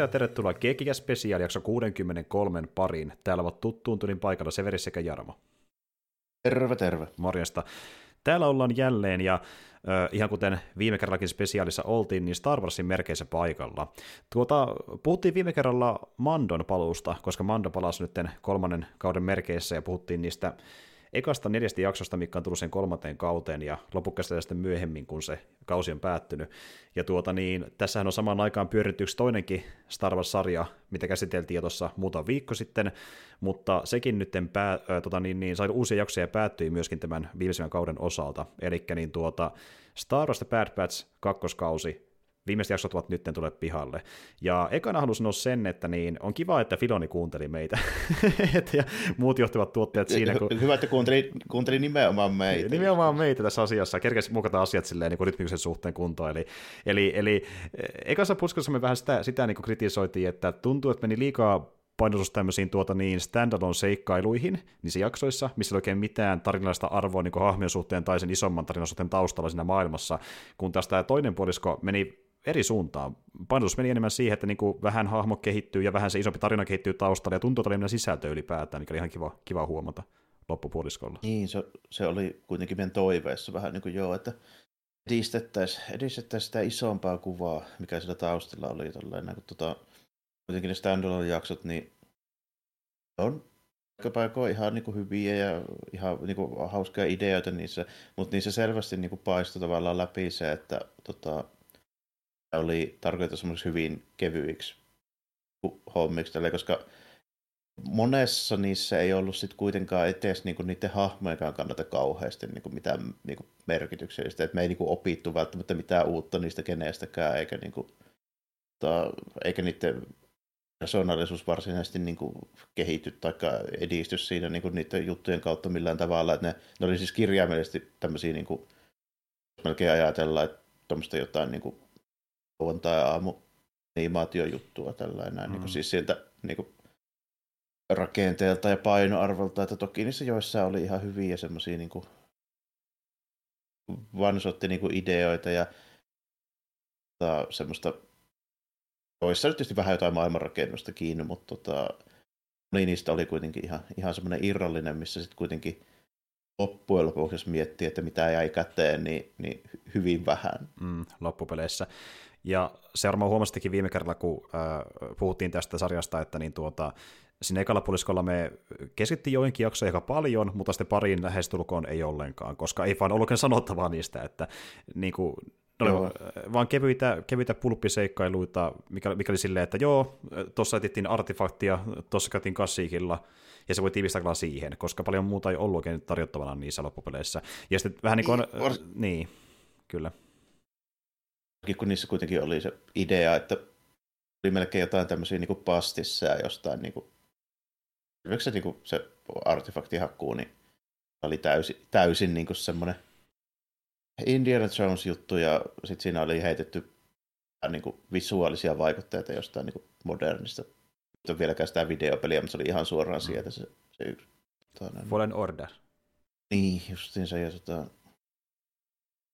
Morjesta ja tervetuloa Kekiä Special jakso 63 pariin. Täällä ovat tuttuun tulin paikalla Severi sekä Jarmo. Terve, terve. Morjesta. Täällä ollaan jälleen ja äh, ihan kuten viime kerrallakin spesiaalissa oltiin, niin Star Warsin merkeissä paikalla. Tuota, puhuttiin viime kerralla Mandon paluusta, koska Mando palasi nyt kolmannen kauden merkeissä ja puhuttiin niistä ekasta neljästä jaksosta, mikä on tullut sen kolmanteen kauteen, ja lopukasta sitten myöhemmin, kun se kausi on päättynyt. Ja tuota niin, tässähän on samaan aikaan pyöritty yksi toinenkin Star Wars-sarja, mitä käsiteltiin jo tuossa muutama viikko sitten, mutta sekin nyt pää, äh, tota niin, niin, sai uusia jaksoja ja päättyi myöskin tämän viimeisen kauden osalta. Eli niin tuota, Star Wars The Bad Batch kakkoskausi viimeiset jaksot ovat nyt tulee pihalle. Ja ekana halusin sanoa sen, että niin, on kiva, että Filoni kuunteli meitä. ja muut johtavat tuottajat siinä. Kun... Hyvä, että kuunteli, kuunteli nimenomaan meitä. Nimenomaan meitä tässä asiassa. Kerkesi muokata asiat silleen niin rytmisen suhteen kuntoon. Eli, eli, eli ekassa puskassa me vähän sitä, sitä niin kritisoitiin, että tuntuu, että meni liikaa painotus tämmöisiin tuota niin standalone seikkailuihin niissä jaksoissa, missä ei oikein mitään tarinallista arvoa niin hahmien suhteen tai sen isomman tarinan suhteen taustalla siinä maailmassa, kun taas tämä toinen puolisko meni eri suuntaan. Painotus meni enemmän siihen, että niin kuin vähän hahmo kehittyy ja vähän se isompi tarina kehittyy taustalla ja tuntuu, oli sisältö ylipäätään, mikä oli ihan kiva, kiva huomata loppupuoliskolla. Niin, se, se oli kuitenkin meidän toiveessa vähän niin kuin joo, että edistettäisiin, edistettäisiin sitä isompaa kuvaa, mikä sillä taustalla oli. Tällainen, kun tota, kuitenkin ne standalone jaksot, niin on paikoin ihan niin kuin hyviä ja ihan niin kuin hauskoja ideoita niissä, mutta niissä selvästi niin kuin paistoi tavallaan läpi se, että tota, oli tarkoitus hyvin kevyiksi hommiksi, tälle, koska monessa niissä ei ollut sit kuitenkaan edes niinku niiden hahmojenkaan kannalta kauheasti niinku mitään niinku merkityksellistä. Et me ei niinku opittu välttämättä mitään uutta niistä kenestäkään, eikä, niinku, ta, eikä niiden persoonallisuus varsinaisesti niinku kehity tai edisty siinä niinku niiden juttujen kautta millään tavalla. Et ne, ne oli siis kirjaimellisesti tämmöisiä, niinku, melkein ajatella, että tuommoista jotain niinku, lauantai-aamu animaatiojuttua tällainen, mm. niin kuin siis sieltä niin kuin rakenteelta ja painoarvolta, että toki niissä joissa oli ihan hyviä semmoisia niin kuin vansotti niin kuin ideoita ja tota, semmoista toissa nyt tietysti vähän jotain maailmanrakennusta kiinni, mutta tota, moni niistä oli kuitenkin ihan, ihan semmoinen irrallinen, missä sitten kuitenkin loppujen lopuksi, jos miettii, että mitä jäi käteen, niin, niin hyvin vähän. Mm, loppupeleissä. Ja se varmaan huomasikin viime kerralla, kun äh, puhuttiin tästä sarjasta, että niin tuota, sinne ekalla puoliskolla me keskittiin joinkin jaksoja aika paljon, mutta sitten pariin lähestulkoon ei ollenkaan, koska ei vaan ollutkaan sanottavaa niistä, että niin kuin, ne oli vaan kevyitä, kevyitä pulppiseikkailuita, mikä, mikä oli silleen, että joo, tuossa etittiin artefaktia, tuossa käytiin kassiikilla, ja se voi tiivistää siihen, koska paljon muuta ei ollut oikein tarjottavana niissä loppupeleissä. Ja sitten vähän niin kuin, niin, niin kyllä kun niissä kuitenkin oli se idea, että oli melkein jotain tämmöisiä niin pastisseja jostain, niin kuin, se, niin kuin se artefaktihakkuu, niin oli täysin, täysin niin kuin semmoinen Indiana Jones-juttu, ja sitten siinä oli heitetty niin kuin visuaalisia vaikutteita jostain niin kuin modernista. Nyt on vieläkään sitä videopeliä, mutta se oli ihan suoraan mm. sieltä se, se yksi. Tota, Fallen Order. Niin, justiin se, ja tota,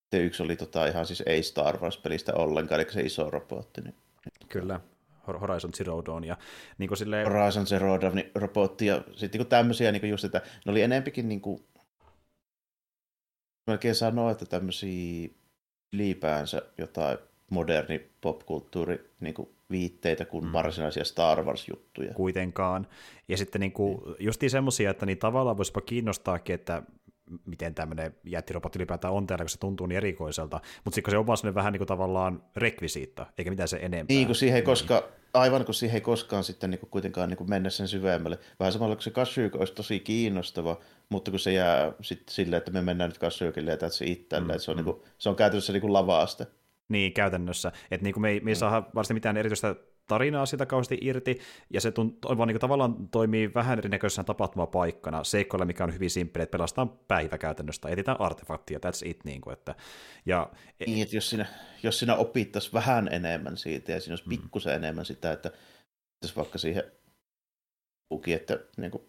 sitten yksi oli tota, ihan siis ei Star Wars-pelistä ollenkaan, eli se iso robotti. Niin, Kyllä, Horizon Zero Dawn. Ja, niin kuin silleen... Horizon Zero Dawn niin robotti ja sitten niin tämmöisiä niin just, että ne oli enempikin niin kuin, melkein sanoa, että tämmöisiä ylipäänsä jotain moderni popkulttuuri niin kuin viitteitä kuin mm. varsinaisia Star Wars-juttuja. Kuitenkaan. Ja sitten niin kuin, justiin semmoisia, että niin tavallaan voisipa kiinnostaakin, että miten tämmöinen jättirobotti ylipäätään on täällä, kun se tuntuu niin erikoiselta. Mutta sitten se on vaan vähän niin kuin tavallaan rekvisiitta, eikä mitään se enempää. Niin, kun siihen ei koskaan, aivan kun siihen ei koskaan sitten niin kuin kuitenkaan niin kuin mennä sen syvemmälle. Vähän samalla kuin se Kashyuk olisi tosi kiinnostava, mutta kun se jää sitten silleen, että me mennään nyt Kashyukille ja tässä itselle, mm, että se on, mm. niin kuin, se on käytännössä niin kuin lavaaste. Niin, käytännössä. Että niin kuin me ei, me ei mm. saa varsin mitään erityistä tarinaa sitä kauheasti irti, ja se tunt, vaan niin kuin, tavallaan toimii vähän erinäköisenä tapahtumapaikkana, seikkoilla, mikä on hyvin simppeli, että pelastaan päivä käytännössä, etsitään artefaktia, that's it. Niin, kuin, että, ja, niin, että jos siinä, jos siinä opittaisiin vähän enemmän siitä, ja siinä olisi mm. pikkusen enemmän sitä, että vaikka siihen puki, että niin kuin,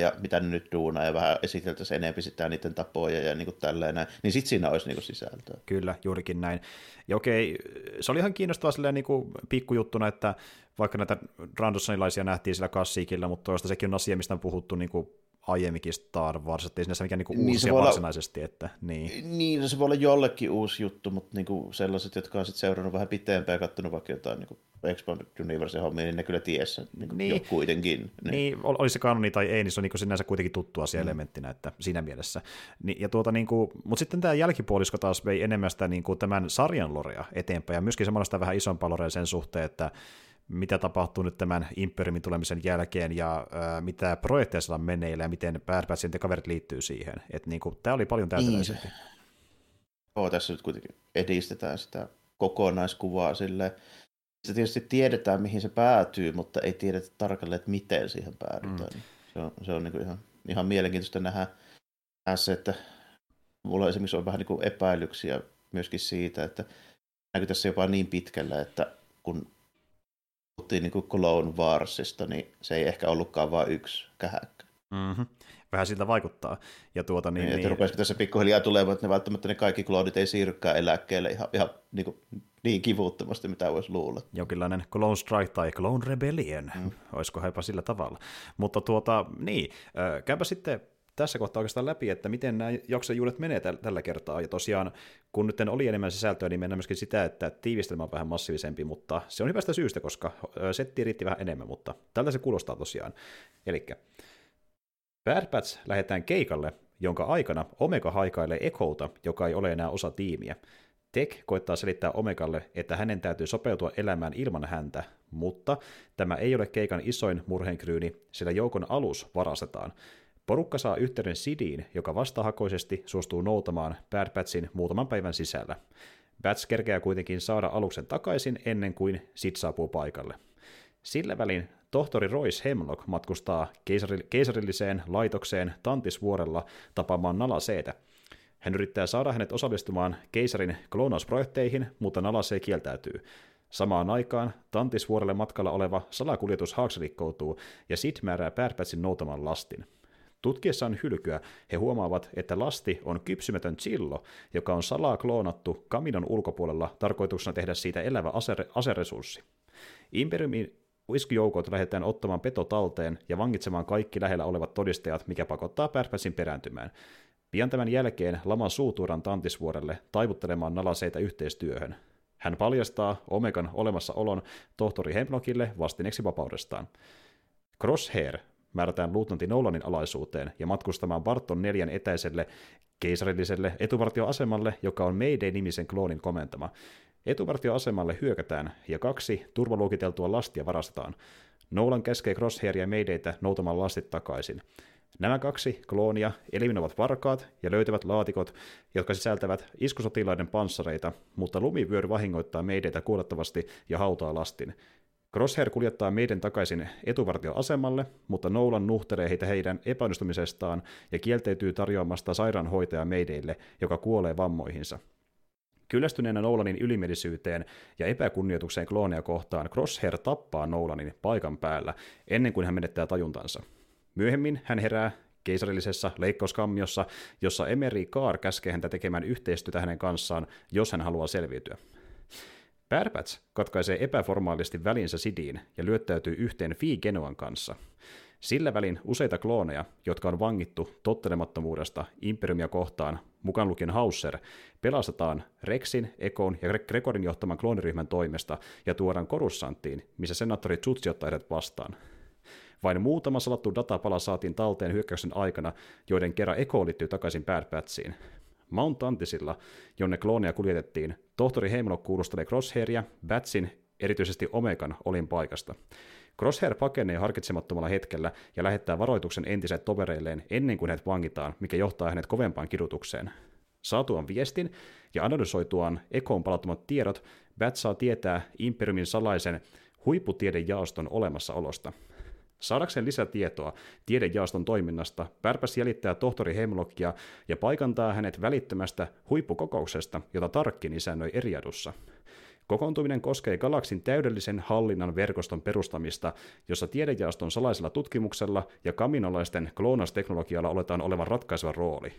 ja mitä ne nyt duunaa ja vähän esiteltäisiin enemmän sitä niiden tapoja ja niin kuin tälleen näin, niin sitten siinä olisi niin kuin sisältöä. Kyllä, juurikin näin. Ja okei, se oli ihan kiinnostavaa silleen niin kuin pikkujuttuna, että vaikka näitä Randossonilaisia nähtiin sillä kassiikilla, mutta toista sekin on asia, mistä on puhuttu niin kuin aiemminkin Star Wars, että ei sinänsä mikään niinku niin uusia varsinaisesti. Olla, että, niin. niin, se voi olla jollekin uusi juttu, mutta niinku sellaiset, jotka on sit seurannut vähän pitempään ja katsonut vaikka jotain niinku Expanded Universe hommia, niin ne kyllä ties sen niinku niin, jo kuitenkin. Niin. niin, oli se kanoni tai ei, niin se on niinku sinänsä kuitenkin tuttu asia mm. elementtinä, että siinä mielessä. Ni, ja tuota, niinku, mutta sitten tämä jälkipuolisko taas vei enemmän sitä niinku, tämän sarjan lorea eteenpäin, ja myöskin samalla vähän isompaa lorea sen suhteen, että mitä tapahtuu nyt tämän Imperiumin tulemisen jälkeen ja äh, mitä projekteja siellä on meneillä ja miten Bad Batch ja kaverit liittyy siihen. Että niin tämä oli paljon täyteläisempi. Niin. Oh, tässä nyt kuitenkin edistetään sitä kokonaiskuvaa sille. Se tietysti tiedetään, mihin se päätyy, mutta ei tiedetä tarkalleen, että miten siihen päädytään. Mm. Se on, se on niin ihan, ihan mielenkiintoista nähdä, nähdä se, että mulla esimerkiksi on vähän niin epäilyksiä myöskin siitä, että näkyy tässä jopa niin pitkällä, että kun puhuttiin niin Clone Warsista, niin se ei ehkä ollutkaan vain yksi kähäkkä. Mm-hmm. Vähän siltä vaikuttaa. Ja tuota, niin, niin, niin... Rupesiko tässä pikkuhiljaa tulemaan, että ne välttämättä ne kaikki kloonit ei siirrykään eläkkeelle ihan, ihan niin, kuin, niin kivuttomasti, mitä voisi luulla. Jonkinlainen Clone Strike tai Clone Rebellion, mm. olisiko heipä sillä tavalla. Mutta tuota, niin, käypä sitten tässä kohtaa oikeastaan läpi, että miten nämä jaksojuudet menee täl- tällä kertaa. Ja tosiaan, kun nyt oli enemmän sisältöä, niin mennään myöskin sitä, että tiivistelmä on vähän massiivisempi, mutta se on hyvästä syystä, koska setti riitti vähän enemmän, mutta tältä se kuulostaa tosiaan. Eli Bad Batch lähdetään keikalle, jonka aikana Omega haikailee Ekouta, joka ei ole enää osa tiimiä. Tek koittaa selittää Omegalle, että hänen täytyy sopeutua elämään ilman häntä, mutta tämä ei ole keikan isoin murheenkryyni, sillä joukon alus varastetaan. Porukka saa yhteyden Sidiin, joka vastahakoisesti suostuu noutamaan Bad Batchin muutaman päivän sisällä. Bats kerkeää kuitenkin saada aluksen takaisin ennen kuin Sid saapuu paikalle. Sillä välin tohtori Royce Hemlock matkustaa keisarilliseen laitokseen Tantisvuorella tapaamaan Nalaseetä. Hän yrittää saada hänet osallistumaan keisarin kloonausprojekteihin, mutta Nalasee kieltäytyy. Samaan aikaan Tantisvuorelle matkalla oleva salakuljetus haaksirikkoutuu ja Sid määrää Bad noutamaan lastin. Tutkiessaan hylkyä he huomaavat, että lasti on kypsymätön chillo, joka on salaa kloonattu kaminon ulkopuolella tarkoituksena tehdä siitä elävä asere- aseresurssi. Imperiumin iskujoukot lähdetään ottamaan peto talteen ja vangitsemaan kaikki lähellä olevat todistajat, mikä pakottaa Pärpäsin perääntymään. Pian tämän jälkeen Lama suutuuran Tantisvuorelle taivuttelemaan nalaseita yhteistyöhön. Hän paljastaa Omegan olemassaolon tohtori Hemlockille vastineeksi vapaudestaan. Crosshair, määrätään luutnantti Nolanin alaisuuteen ja matkustamaan Barton neljän etäiselle keisarilliselle etuvartioasemalle, joka on Mayday-nimisen kloonin komentama. Etuvartioasemalle hyökätään ja kaksi turvaluokiteltua lastia varastetaan. Nolan käskee Crosshairia Maydaytä noutamaan lastit takaisin. Nämä kaksi kloonia eliminoivat varkaat ja löytävät laatikot, jotka sisältävät iskusotilaiden panssareita, mutta lumivyöry vahingoittaa Maydaytä kuolettavasti ja hautaa lastin. Crosshair kuljettaa meidän takaisin etuvartioasemalle, mutta Nolan nuhtelee heitä heidän epäonnistumisestaan ja kielteytyy tarjoamasta sairaanhoitaja Meideille, joka kuolee vammoihinsa. Kyllästyneenä Nolanin ylimielisyyteen ja epäkunnioitukseen kloonia kohtaan Crosshair tappaa Nolanin paikan päällä ennen kuin hän menettää tajuntansa. Myöhemmin hän herää keisarillisessa leikkauskammiossa, jossa Emery Carr käskee häntä tekemään yhteistyötä hänen kanssaan, jos hän haluaa selviytyä. Pärpäts katkaisee epäformaalisti välinsä Sidiin ja lyöttäytyy yhteen Fi Genoan kanssa. Sillä välin useita klooneja, jotka on vangittu tottelemattomuudesta imperiumia kohtaan, mukaan lukien Hausser, pelastetaan Rexin, Ekon ja Gregorin johtaman klooniryhmän toimesta ja tuodaan Korussanttiin, missä senaattori Tsutsi ottaa vastaan. Vain muutama salattu datapala saatiin talteen hyökkäyksen aikana, joiden kerran Eko liittyy takaisin Bad Batchiin. Mount Antisilla, jonne klooneja kuljetettiin, tohtori Heimlock kuulustelee Crosshairia, Batsin, erityisesti Omegan, olin paikasta. Crosshair pakenee harkitsemattomalla hetkellä ja lähettää varoituksen entiselle tovereilleen ennen kuin hänet vangitaan, mikä johtaa hänet kovempaan kidutukseen. Saatuaan viestin ja analysoituaan ekoon palattomat tiedot, Bat saa tietää Imperiumin salaisen huipputiedejaoston olemassaolosta. Saadakseen lisätietoa tiedejaoston toiminnasta, Pärpäs jäljittää tohtori Hemlockia ja paikantaa hänet välittömästä huippukokouksesta, jota Tarkkin isännöi Eriadussa – Kokoontuminen koskee galaksin täydellisen hallinnan verkoston perustamista, jossa tiedejaoston salaisella tutkimuksella ja kaminolaisten kloonausteknologialla oletaan olevan ratkaiseva rooli.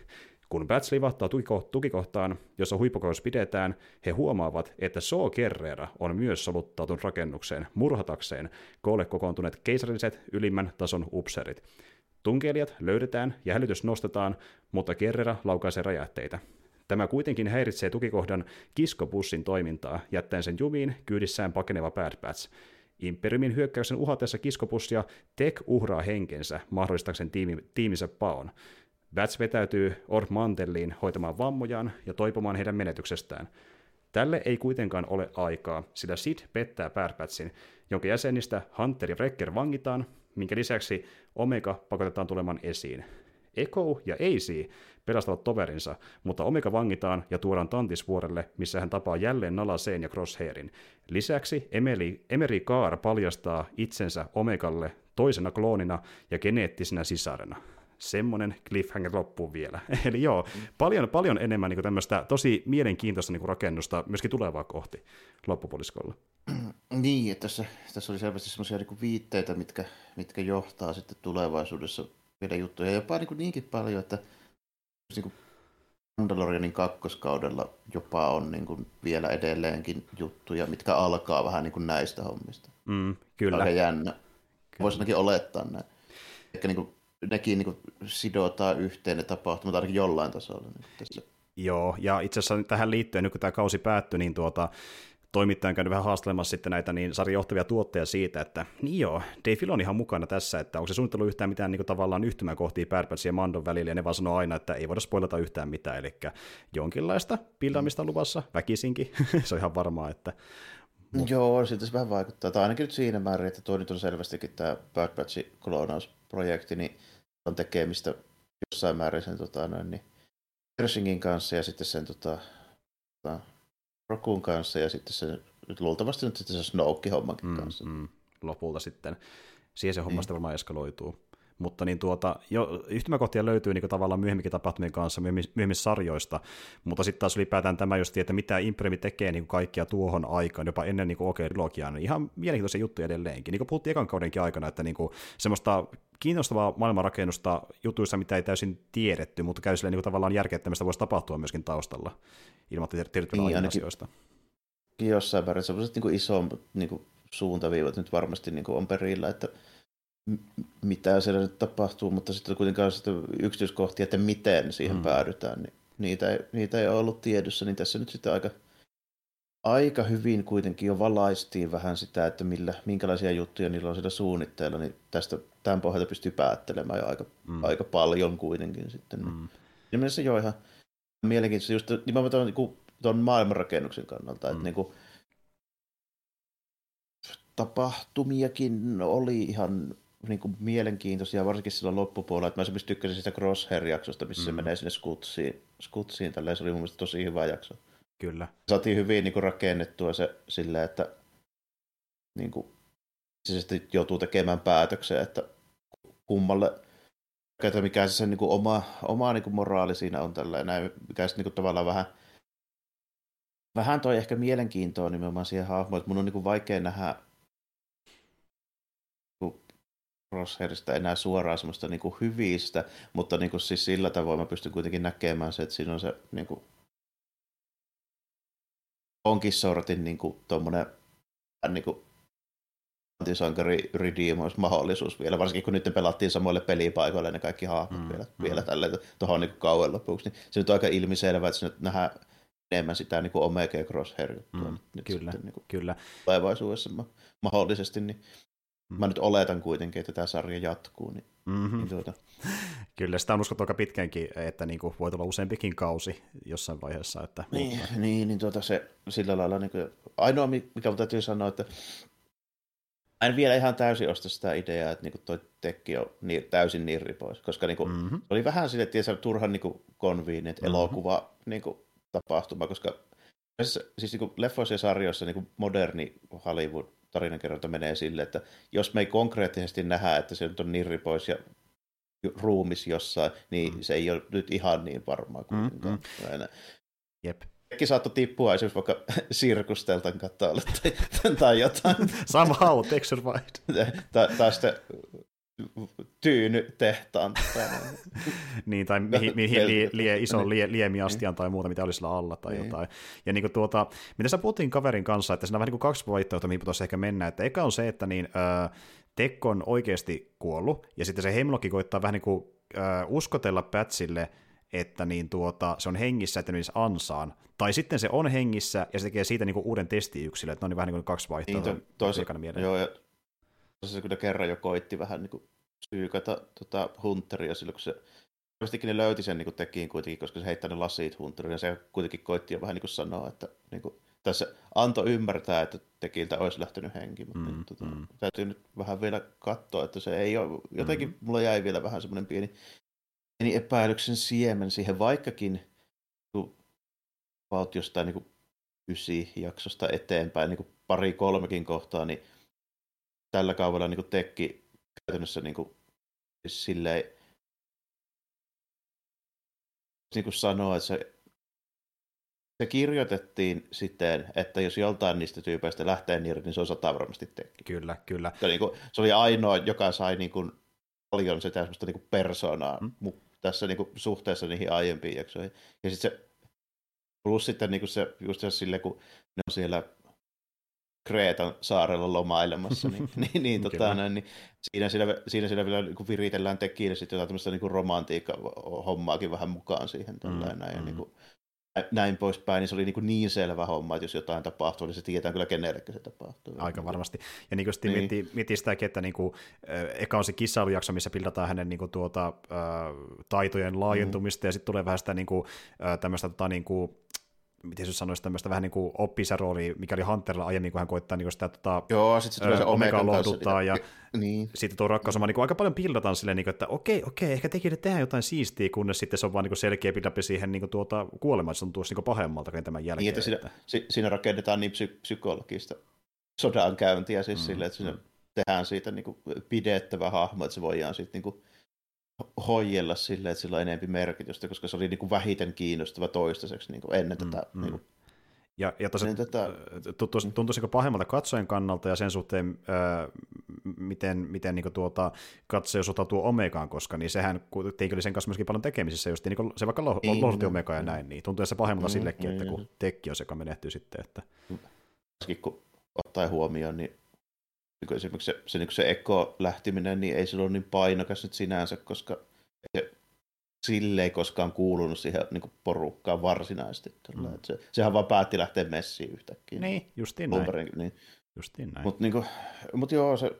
Kun Bats livahtaa tukikohtaan, jossa huippukokous pidetään, he huomaavat, että So Kerrera on myös soluttautunut rakennukseen murhatakseen koolle kokoontuneet keisarilliset ylimmän tason upserit. Tunkelijat löydetään ja hälytys nostetaan, mutta Kerrera laukaisee räjähteitä. Tämä kuitenkin häiritsee tukikohdan kiskopussin toimintaa, jättäen sen jumiin kyydissään pakeneva Bad Batch. Imperiumin hyökkäyksen uhatessa kiskopussia Tek uhraa henkensä mahdollistakseen tiimi, tiiminsä paon. Bats vetäytyy Ord Mantelliin hoitamaan vammojaan ja toipumaan heidän menetyksestään. Tälle ei kuitenkaan ole aikaa, sillä Sid pettää Batchin, jonka jäsenistä Hunter ja Wrecker vangitaan, minkä lisäksi Omega pakotetaan tulemaan esiin. Echo ja AC pelastavat toverinsa, mutta Omega vangitaan ja tuodaan Tantisvuorelle, missä hän tapaa jälleen Nalaseen ja Crosshairin. Lisäksi Emily, Emery Kaar paljastaa itsensä Omegalle toisena kloonina ja geneettisenä sisarena semmoinen cliffhanger loppuun vielä. Eli joo, paljon, paljon enemmän niin tämmöistä tosi mielenkiintoista niin rakennusta myöskin tulevaa kohti loppupuoliskolla. Niin, että tässä, tässä oli selvästi semmoisia niin viitteitä, mitkä, mitkä johtaa sitten tulevaisuudessa vielä juttuja. Jopa niin kuin niinkin paljon, että niin kuin Mandalorianin kakkoskaudella jopa on niin kuin vielä edelleenkin juttuja, mitkä alkaa vähän niin kuin näistä hommista. Mm, kyllä. Aika jännä. Voisi ainakin olettaa näin. Ehkä niin kuin, nekin niin kuin sidotaan yhteen ne tapahtumat ainakin jollain tasolla. Niin tässä. Joo, ja itse asiassa tähän liittyen, nyt kun tämä kausi päättyi, niin tuota, toimittaja on käynyt vähän haastelemassa sitten näitä niin sarjan johtavia tuotteja siitä, että niin joo, Dave Filoni on ihan mukana tässä, että onko se suunnittelu yhtään mitään niin kuin, tavallaan yhtymäkohtia Bad ja Mandon välillä, ja ne vaan sanoo aina, että ei voida spoilata yhtään mitään, eli jonkinlaista pildaamista luvassa, väkisinkin, se on ihan varmaa, että Mut. Joo, siltä se vähän vaikuttaa. Tai ainakin nyt siinä määrin, että tuo nyt on selvästikin tämä Bad Batch kloonausprojekti, niin on tekemistä jossain määrin sen tota, noin, niin, Persingin kanssa ja sitten sen tota, tota, Rokun kanssa ja sitten se nyt luultavasti nyt sitten se Snoke-hommankin mm, kanssa. Mm, lopulta sitten. Siihen se homma mm. varmaan eskaloituu. Mutta niin tuota, jo, yhtymäkohtia löytyy niin tavallaan myöhemminkin tapahtumien kanssa, myöhemmin sarjoista, mutta sitten taas ylipäätään tämä just, että mitä Impremi tekee niin kaikkia tuohon aikaan, jopa ennen niin okei okay, niin ihan mielenkiintoisia juttuja edelleenkin. Niin kuin puhuttiin ekan kaudenkin aikana, että niin kuin, semmoista kiinnostavaa maailmanrakennusta jutuissa, mitä ei täysin tiedetty, mutta käy silleen niin kuin tavallaan järkeä, että voisi tapahtua myöskin taustalla ilman tiedettyä niin, asioista. Jossain määrin sellaiset niin iso niin kuin suuntaviivat nyt varmasti niin kuin on perillä, että mitä siellä nyt tapahtuu, mutta sitten kuitenkaan sitten yksityiskohtia, että miten siihen mm. päädytään, niin niitä ei, niitä ei ole ollut tiedossa, niin tässä nyt sitten aika, aika hyvin kuitenkin jo valaistiin vähän sitä, että millä, minkälaisia juttuja niillä on siellä suunnitteilla, niin tästä tämän pohjalta pystyy päättelemään jo aika, mm. aika paljon kuitenkin sitten. Mm. Ja mielessä jo ihan mielenkiintoista just nimenomaan tuon, niin tuon maailmanrakennuksen kannalta, mm. että niin kuin, tapahtumiakin oli ihan niin kuin mielenkiintoisia, varsinkin silloin loppupuolella, että mä esimerkiksi tykkäsin sitä Crosshair-jaksosta, missä mm. se menee sinne skutsiin, skutsiin tälleen, se oli mun mielestä tosi hyvä jakso. Kyllä. Saatiin hyvin niin kuin, rakennettua se silleen, että niin kuin, se sitten joutuu tekemään päätöksen, että kummalle, että mikä se sen niin kuin, oma, oma niin kuin, moraali siinä on tällainen, mikä sitten niin kuin, tavallaan vähän vähän toi ehkä mielenkiintoa nimenomaan siihen hahmoon, että mun on niin kuin, vaikea nähdä Crosshairista enää suoraan semmoista niin kuin hyvistä, mutta niin kuin siis sillä tavoin mä pystyn kuitenkin näkemään se, että siinä on se niin kuin, onkin sortin niin kuin, tuommoinen niin kuin, antisankari mahdollisuus vielä, varsinkin kun nyt pelattiin samoille pelipaikoille ne kaikki hahmot mm, vielä, mm. vielä tälleen tuohon niin kauan lopuksi, niin se nyt on aika ilmiselvä, että se nyt nähdään enemmän sitä niin kuin Omega Crosshair mm, nyt kyllä, sitten, niin kuin kyllä. tulevaisuudessa mahdollisesti, niin Mä nyt oletan kuitenkin, että tämä sarja jatkuu. Niin, mm-hmm. niin tuota. Kyllä, sitä on uskottu aika pitkänkin, että niin kuin voi tulla useampikin kausi jossain vaiheessa. Että niin, mutta... niin, niin tuota se sillä lailla, niin kuin, ainoa mikä täytyy sanoa, että en vielä ihan täysin osta sitä ideaa, että niinku toi tekki on niin, täysin nirri pois, koska niinku, mm-hmm. oli vähän sille, että turhan niinku konviinit mm-hmm. elokuva niinku, tapahtuma, koska siis, siis niinku leffoissa ja sarjoissa niinku moderni Hollywood tarinankerronta menee sille, että jos me ei konkreettisesti nähdä, että se nyt on nirri pois ja ruumis jossain, niin mm. se ei ole nyt ihan niin varmaa kuin mm, mm. Jep. Kaikki saattoi tippua esimerkiksi vaikka sirkusteltan katolle tai, tai jotain. Somehow, texture tai, tai sitten tyyny tehtaan. niin, tai mihin, mihin lie, lie, iso lie, liemiastian tai muuta, mitä olisi sillä alla tai niin. jotain. Ja niin kuin tuota, mitä sä puhuttiin kaverin kanssa, että siinä on vähän niin kuin kaksi vaihtoehtoa, mihin pitäisi ehkä mennä. Että eka on se, että niin, äh, Tekko on oikeasti kuollut, ja sitten se Hemlokki koittaa vähän niin kuin äh, uskotella Pätsille, että niin tuota, se on hengissä, että menisi ansaan. Tai sitten se on hengissä, ja se tekee siitä niin kuin uuden testiyksilön, että ne on niin vähän niin kuin kaksi vaihtoehtoa. Niin, to, toisaalta, joo, ja se kyllä kerran jo koitti vähän niin kuin syykata tota Hunteria silloin, kun se Varmastikin ne löyti sen niin tekiin kuitenkin, koska se heittää ne lasit Hunterille, ja se kuitenkin koitti jo vähän niin kuin sanoa, että niin kuin, tässä antoi ymmärtää, että tekiltä olisi lähtenyt henki, mutta mm, tota, mm. täytyy nyt vähän vielä katsoa, että se ei ole, jotenkin mm. mulla jäi vielä vähän semmoinen pieni, pieni epäilyksen siemen siihen, vaikkakin vaut jostain niin kuin ysi jaksosta eteenpäin, niin kuin pari kolmekin kohtaa, niin tällä kaudella niin kuin tekki käytännössä niin kuin, siis silleen, niin kuin sanoa, että se, se kirjoitettiin siten, että jos joltain niistä tyypeistä lähtee niin, niin se on sata varmasti tekki. Kyllä, kyllä. Se, niin kuin, se oli ainoa, joka sai niin kuin, paljon sitä semmoista niin kuin persoonaa mm. tässä niin kuin, suhteessa niihin aiempiin jaksoihin. Ja sitten se, plus sitten niin kuin se, just se sille, kun ne on siellä Kreetan saarella lomailemassa, niin, niin, niin, tota, näin, niin siinä, siinä, siinä, siinä vielä niin viritellään tekijille sitten jotain tämmöistä niin romantiikka-hommaakin vähän mukaan siihen. Mm, näin, mm. ja niin kuin, näin poispäin, niin se oli niin, kuin niin selvä homma, että jos jotain tapahtuu, niin se tietää kyllä kenellekin se tapahtuu. Aika varmasti. Ja niin kuin sitten niin. miettii, miettii sitäkin, että niin kuin, eka on se kissailujakso, missä pildataan hänen niin kuin, tuota, äh, taitojen laajentumista, mm. ja sitten tulee vähän sitä niin kuin, äh, tämmöistä tota, niin kuin, miten se sanoisi, tämmöistä vähän niin kuin oppisaroolia, mikä oli Hunterilla aiemmin, kun hän koittaa niin sitä tota, Joo, sit se tulee se Omega lohduttaa, ja niin. sitten tuo rakkausoma niin aika paljon pildataan silleen, niin kuin, että okei, okei, ehkä tekijät tehdään jotain siistiä, kunnes sitten se on vaan niin selkeä pildapi siihen niin kuin tuota, kuolemaan, että se on tuossa niin pahemmalta kuin tämän jälkeen. Niin, että siinä, että... siinä rakennetaan niin psy- psykologista sodan käyntiä siis mm, silleen, että siinä mm. tehdään siitä niin kuin pidettävä hahmo, että se voidaan sitten niin kuin hoijella silleen, että sillä on enemmän merkitystä, koska se oli niin kuin vähiten kiinnostava toistaiseksi niin kuin ennen mm, tätä. Mm. Niin kuin, ja, ja tosiaan tätä... tuntuisi, tuntuisiko pahemmalta katsojen kannalta ja sen suhteen, äh, miten, miten niin tuota, katsoja suhtautuu Omegaan, koska niin sehän teikin oli sen kanssa myöskin paljon tekemisissä, just niin kuin se vaikka lohti niin, Omegaa ja näin, niin tuntuu se pahemmalta mm, sillekin, mm, että kun tekki on se, joka menehtyy sitten. Että... Kun ottaa huomioon, niin niin esimerkiksi se, se, niin se eko-lähtiminen, niin ei se ole niin painokas nyt sinänsä, koska se sille ei koskaan kuulunut siihen niin porukkaan varsinaisesti. Mm. Se, sehän vaan päätti lähteä messiin yhtäkkiä. Niin, justiin näin. Perin, niin. Justiin näin. Mutta niin mut joo, se,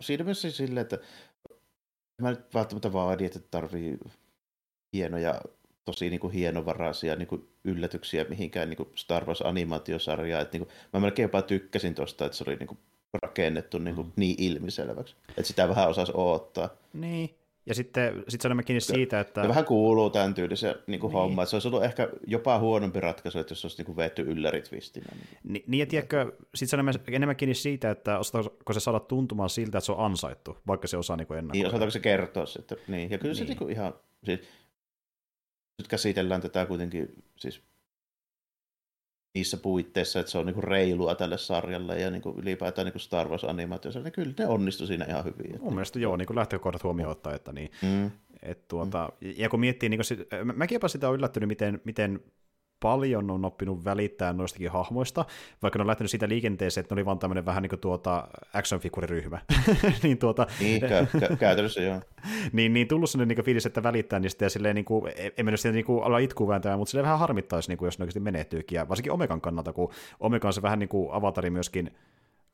siinä mielessä silleen, että mä nyt välttämättä vaadin, että tarvii hienoja, tosi niin kuin hienovaraisia niin kuin yllätyksiä mihinkään niin kuin Star Wars-animaatiosarjaan. Että niin kuin, mä melkein jopa tykkäsin tuosta, että se oli niin kuin rakennettu niin, kuin mm. niin ilmiselväksi, että sitä vähän osasi odottaa. Niin, ja sitten sit on kiinni siitä, että... Ja vähän kuuluu tämän tyylisen niin kuin niin. homma, että se olisi ollut ehkä jopa huonompi ratkaisu, että jos olisi niin kuin vetty ylläritvistinä. Niin, niin ja tiedätkö, sitten on enemmän kiinni siitä, että osataanko se saada tuntumaan siltä, että se on ansaittu, vaikka se osaa niin ennakoida. Niin, osataanko se kertoa että niin, ja kyllä niin. se niin kuin ihan, siis, nyt käsitellään tätä kuitenkin, siis niissä puitteissa, että se on niinku reilua tälle sarjalle ja niinku ylipäätään niinku Star Wars-animaatiossa, niin kyllä ne onnistui siinä ihan hyvin. Mun mielestä joo, niin kuin lähtökohdat huomioon ottaa, että niin, mm. et tuota, mm. ja kun miettii, niin kuin, mä, mäkin jopa sitä on yllättynyt, miten, miten paljon on oppinut välittää noistakin hahmoista, vaikka ne on lähtenyt siitä liikenteeseen, että ne oli vaan tämmöinen vähän niin kuin tuota action-figuriryhmä. niin, tuota, niin kä- kä- käytännössä joo. niin, niin tullut sellainen niin fiilis, että välittää niistä ja silleen, niin kuin, e- en mennyt sitä niin kuin, ala itkuun vääntämään, mutta silleen vähän harmittaisi, niin kuin, jos ne oikeasti menehtyykin, ja varsinkin Omegan kannalta, kun Omega on se vähän niin kuin avatari myöskin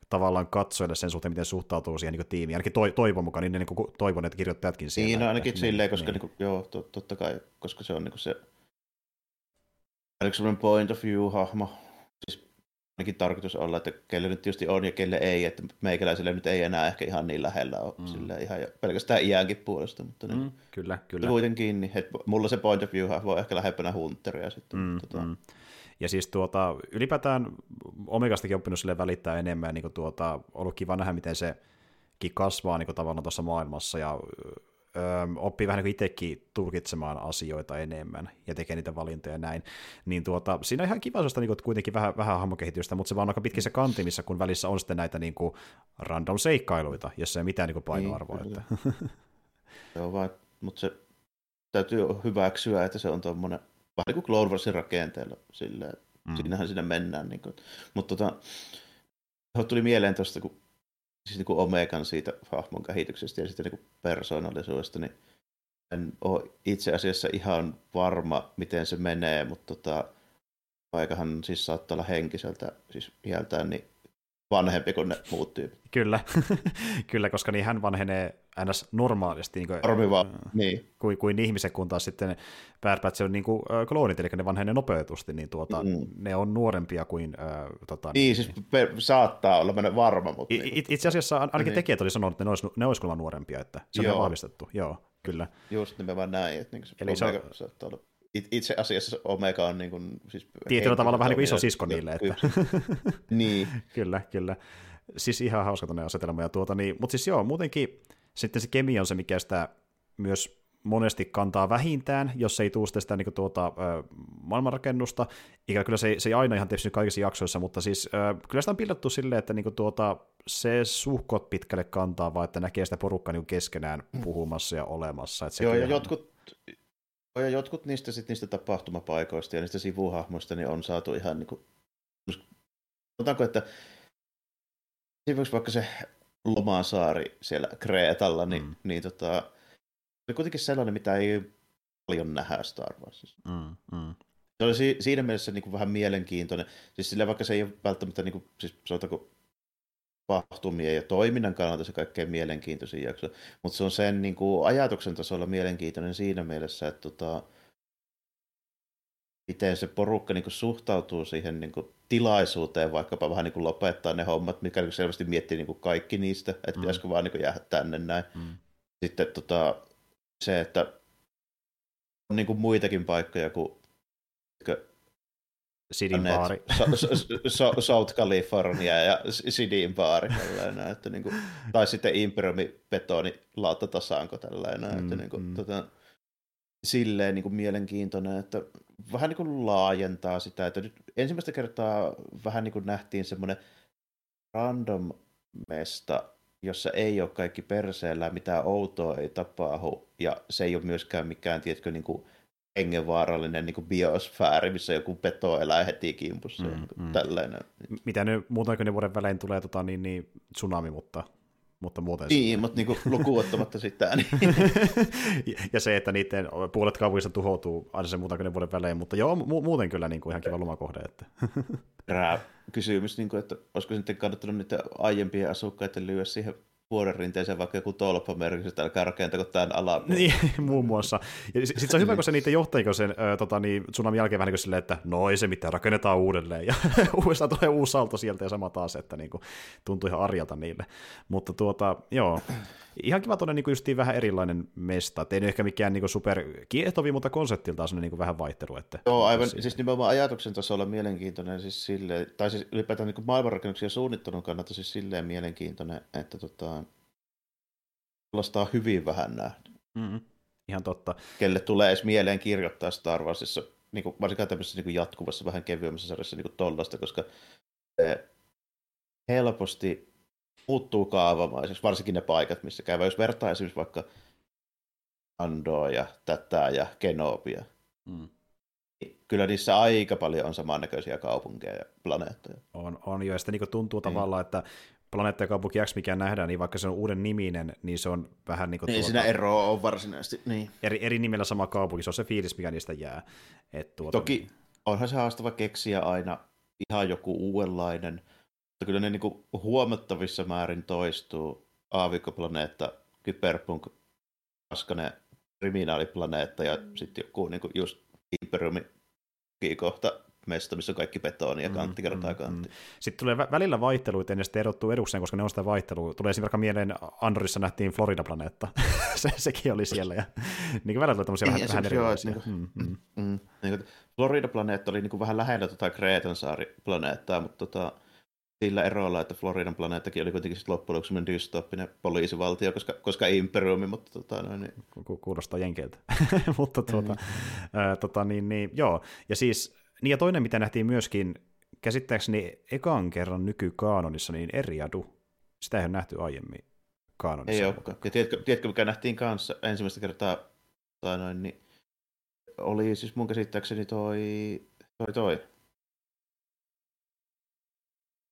tavallaan katsojille sen suhteen, miten suhtautuu siihen niin tiimiin. Ainakin toi, toivon mukaan, niin, niin kuin toivon, että kirjoittajatkin siellä. Niin, no, ainakin että, silleen, koska niin. Niin kuin, joo, totta kai, koska se on niin kuin se Oliko semmoinen point of view-hahmo? Siis ainakin tarkoitus olla, että kelle nyt tietysti on ja kelle ei, että meikäläiselle nyt ei enää ehkä ihan niin lähellä ole, mm. sille ihan jo, pelkästään iänkin puolesta, mutta niin, mm, kyllä, kyllä. kuitenkin, niin, että mulla se point of view voi ehkä lähempänä Hunteria sitten. Mm, tota. mm. Ja siis tuota, ylipäätään Omegastakin oppinut sille välittää enemmän, niin kuin tuota, ollut kiva nähdä, miten se kasvaa niin kuin tavallaan tuossa maailmassa, ja oppii vähän niin itsekin tulkitsemaan asioita enemmän ja tekee niitä valintoja ja näin. Niin tuota, siinä on ihan kiva sellaista niin kuitenkin vähän, vähän hahmokehitystä, mutta se vaan on aika pitkin se kanti, missä kun välissä on sitten näitä niin kuin random seikkailuita, jossa ei mitään niin kuin painoarvoa. Niin, että. Joo, vaan, mutta se täytyy hyväksyä, että se on tuommoinen vähän niin kuin Clone Warsin rakenteella silleen, mm. siinähän sinne mennään. Niin kuin. Mutta tota, tuli mieleen tuosta, kun siis niin kuin Omegan siitä hahmon kehityksestä ja sitten niin kuin persoonallisuudesta, niin en ole itse asiassa ihan varma, miten se menee, mutta tota, aikahan siis saattaa olla henkiseltä, siis iältään, niin vanhempi kuin ne muut tyypit. Kyllä, kyllä koska niin hän vanhenee ns. normaalisti niin kuin, Arviva, niin. kuin, kuin ihmiset, kun taas sitten Bad Batch on niin kuin, äh, kloonit, eli ne vanhenee nopeutusti, niin tuota, mm. ne on nuorempia kuin... Äh, tota, niin, niin, siis pe- saattaa olla mennä varma, mutta... It, niin, itse asiassa ainakin niin. tekijät oli sanonut, että ne olisi, ne olisi kyllä nuorempia, että se on vahvistettu, joo, kyllä. Just nimenomaan näin, että niin se Eli se on... saattaa olla itse asiassa Omega on niin kuin, siis Tietyllä tavalla vähän niin kuin iso sisko niille. Että... niin. kyllä, kyllä. Siis ihan hauska tuonne asetelma. Ja tuota, niin, mutta siis joo, muutenkin sitten se kemia on se, mikä sitä myös monesti kantaa vähintään, jos ei tule sitä niin kuin, tuota, maailmanrakennusta. Ikä kyllä se, se ei aina ihan tietysti kaikissa jaksoissa, mutta siis ö, kyllä sitä on pildattu silleen, että niin tuota, se suhkot pitkälle kantaa, vaan että näkee sitä porukkaa niin keskenään puhumassa ja olemassa. Että se Joo, ja jotkut, ja jotkut niistä, sit, niistä tapahtumapaikoista ja niistä sivuhahmoista niin on saatu ihan niin kuin, otanko, että esimerkiksi vaikka se Lomasaari siellä Kreetalla, niin, mm. niin tota, oli kuitenkin sellainen, mitä ei paljon nähdä Star Warsissa. Mm, mm. Se oli si- siinä mielessä niin kuin vähän mielenkiintoinen. Siis sillä vaikka se ei ole välttämättä, niin kuin, siis sanotaanko, tapahtumien ja toiminnan kannalta se kaikkein mielenkiintoisin jakso, mutta se on sen niin kuin, ajatuksen tasolla mielenkiintoinen siinä mielessä, että tota, miten se porukka niin kuin, suhtautuu siihen niin kuin, tilaisuuteen, vaikkapa vähän niin kuin, lopettaa ne hommat, mikä niin selvästi miettii niin kuin, kaikki niistä, että mm. pitäisikö vaan niin kuin, jäädä tänne näin. Mm. Sitten tota, se, että on niin kuin, muitakin paikkoja kuin Sidin baari. South California ja Sidin baari. Tällainen, että niin kuin, tai sitten Imperiumi betoni lautatasanko tällainen. Mm, että niin kuin, mm. tota, silleen niin kuin mielenkiintoinen, että vähän niin kuin laajentaa sitä, että nyt ensimmäistä kertaa vähän niin kuin nähtiin semmoinen random mesta, jossa ei ole kaikki perseellä, mitään outoa ei tapahdu, ja se ei ole myöskään mikään, tiedätkö, niin kuin hengenvaarallinen niin biosfääri, missä joku peto elää heti kimpussa. Mm, mm. Tällainen. Mitä nyt muutaman vuoden välein tulee tota, niin, niin, tsunami, mutta mutta muuten... Niin, mutta niin lukuottamatta sitä. Niin. ja se, että niiden puolet kaupungista tuhoutuu aina sen muutaman vuoden välein, mutta joo, mu- muuten kyllä niin kuin ihan kiva lomakohde. Että. Rää kysymys, niin kuin, että olisiko sitten kannattanut niiden aiempien asukkaiden lyödä siihen vuoden rinteeseen vaikka joku tolppamerkki, että älkää rakentako tämän alapuolella. Niin, muun muassa. Ja sitten se on hyvä, kun se niitä johtajiko sen äh, tota, niin, tsunamin jälkeen vähän niin silleen, että no ei se mitään, rakennetaan uudelleen. Ja uudestaan tulee uusi salto sieltä ja sama taas, että niin kuin, tuntuu ihan arjalta niille. Mutta tuota, joo, ihan kiva tuonne niin justiin vähän erilainen mesta. Et ei ehkä mikään niin super kiehtovi, mutta konseptiltaan on niin vähän vaihtelu. Että, joo, aivan, siitä. siis nimenomaan ajatuksen tasolla mielenkiintoinen, siis sille, tai siis ylipäätään niin maailmanrakennuksia suunnittelun kannalta siis silleen mielenkiintoinen, että tota, Sellaista on hyvin vähän nähty. Mm, ihan totta. Kelle tulee edes mieleen kirjoittaa Star Warsissa, niin kuin, varsinkaan tämmöisessä niin jatkuvassa, vähän kevyemmässä sarjassa niin tollasta, koska se helposti muuttuu kaavamaiseksi, varsinkin ne paikat, missä käy. Jos vertaa esimerkiksi vaikka Andoa ja tätä ja Kenobia, mm. Niin kyllä niissä aika paljon on samannäköisiä kaupunkeja ja planeettoja. On, on jo, ja sitten niin tuntuu mm. tavallaan, että Planeetta ja kaupunki X, mikä nähdään, niin vaikka se on uuden niminen, niin se on vähän niin kuin... Niin, tuota, siinä eroa on varsinaisesti, niin. Eri, eri nimellä sama kaupunki, se on se fiilis, mikä niistä jää. Et tuota... Toki onhan se haastava keksiä aina ihan joku uudenlainen, mutta kyllä ne niin kuin huomattavissa määrin toistuu. Aavikkoplaneetta, Kyberpunk, Paskanen, kriminaaliplaneetta ja sitten joku niin kuin just Imperiumi kohta mesta, missä on kaikki betoni ja kantti kertaa kantti. Mm, mm. Sitten tulee välillä vaihteluita, ja sitten erottuu edukseen, koska ne on sitä vaihtelua. Tulee esimerkiksi mieleen, Andorissa nähtiin Florida-planeetta. Se, sekin oli siellä, ja niin kuin välillä tulee tämmöisiä vähän, vähän erilaisia. Niin kuin, mm, mm. Mm, niin kuin Florida-planeetta oli niin kuin vähän lähellä tuota Kreetan saari-planeettaa, mutta tota, sillä erolla, että Floridan planeettakin oli kuitenkin loppujen lopuksi dystooppinen poliisivaltio, koska, koska imperiumi, mutta tota, no, niin. Kuulostaa jenkeiltä. mutta tuota, mm. ää, tota, niin, niin, joo. Ja siis, niin ja toinen, mitä nähtiin myöskin, käsittääkseni ekan kerran nykykaanonissa, niin Eriadu. Sitä ei ole nähty aiemmin kaanonissa. Ei olekaan. Ja tiedätkö, tiedätkö, mikä nähtiin kanssa ensimmäistä kertaa, tai noin, niin oli siis mun käsittääkseni toi, toi, toi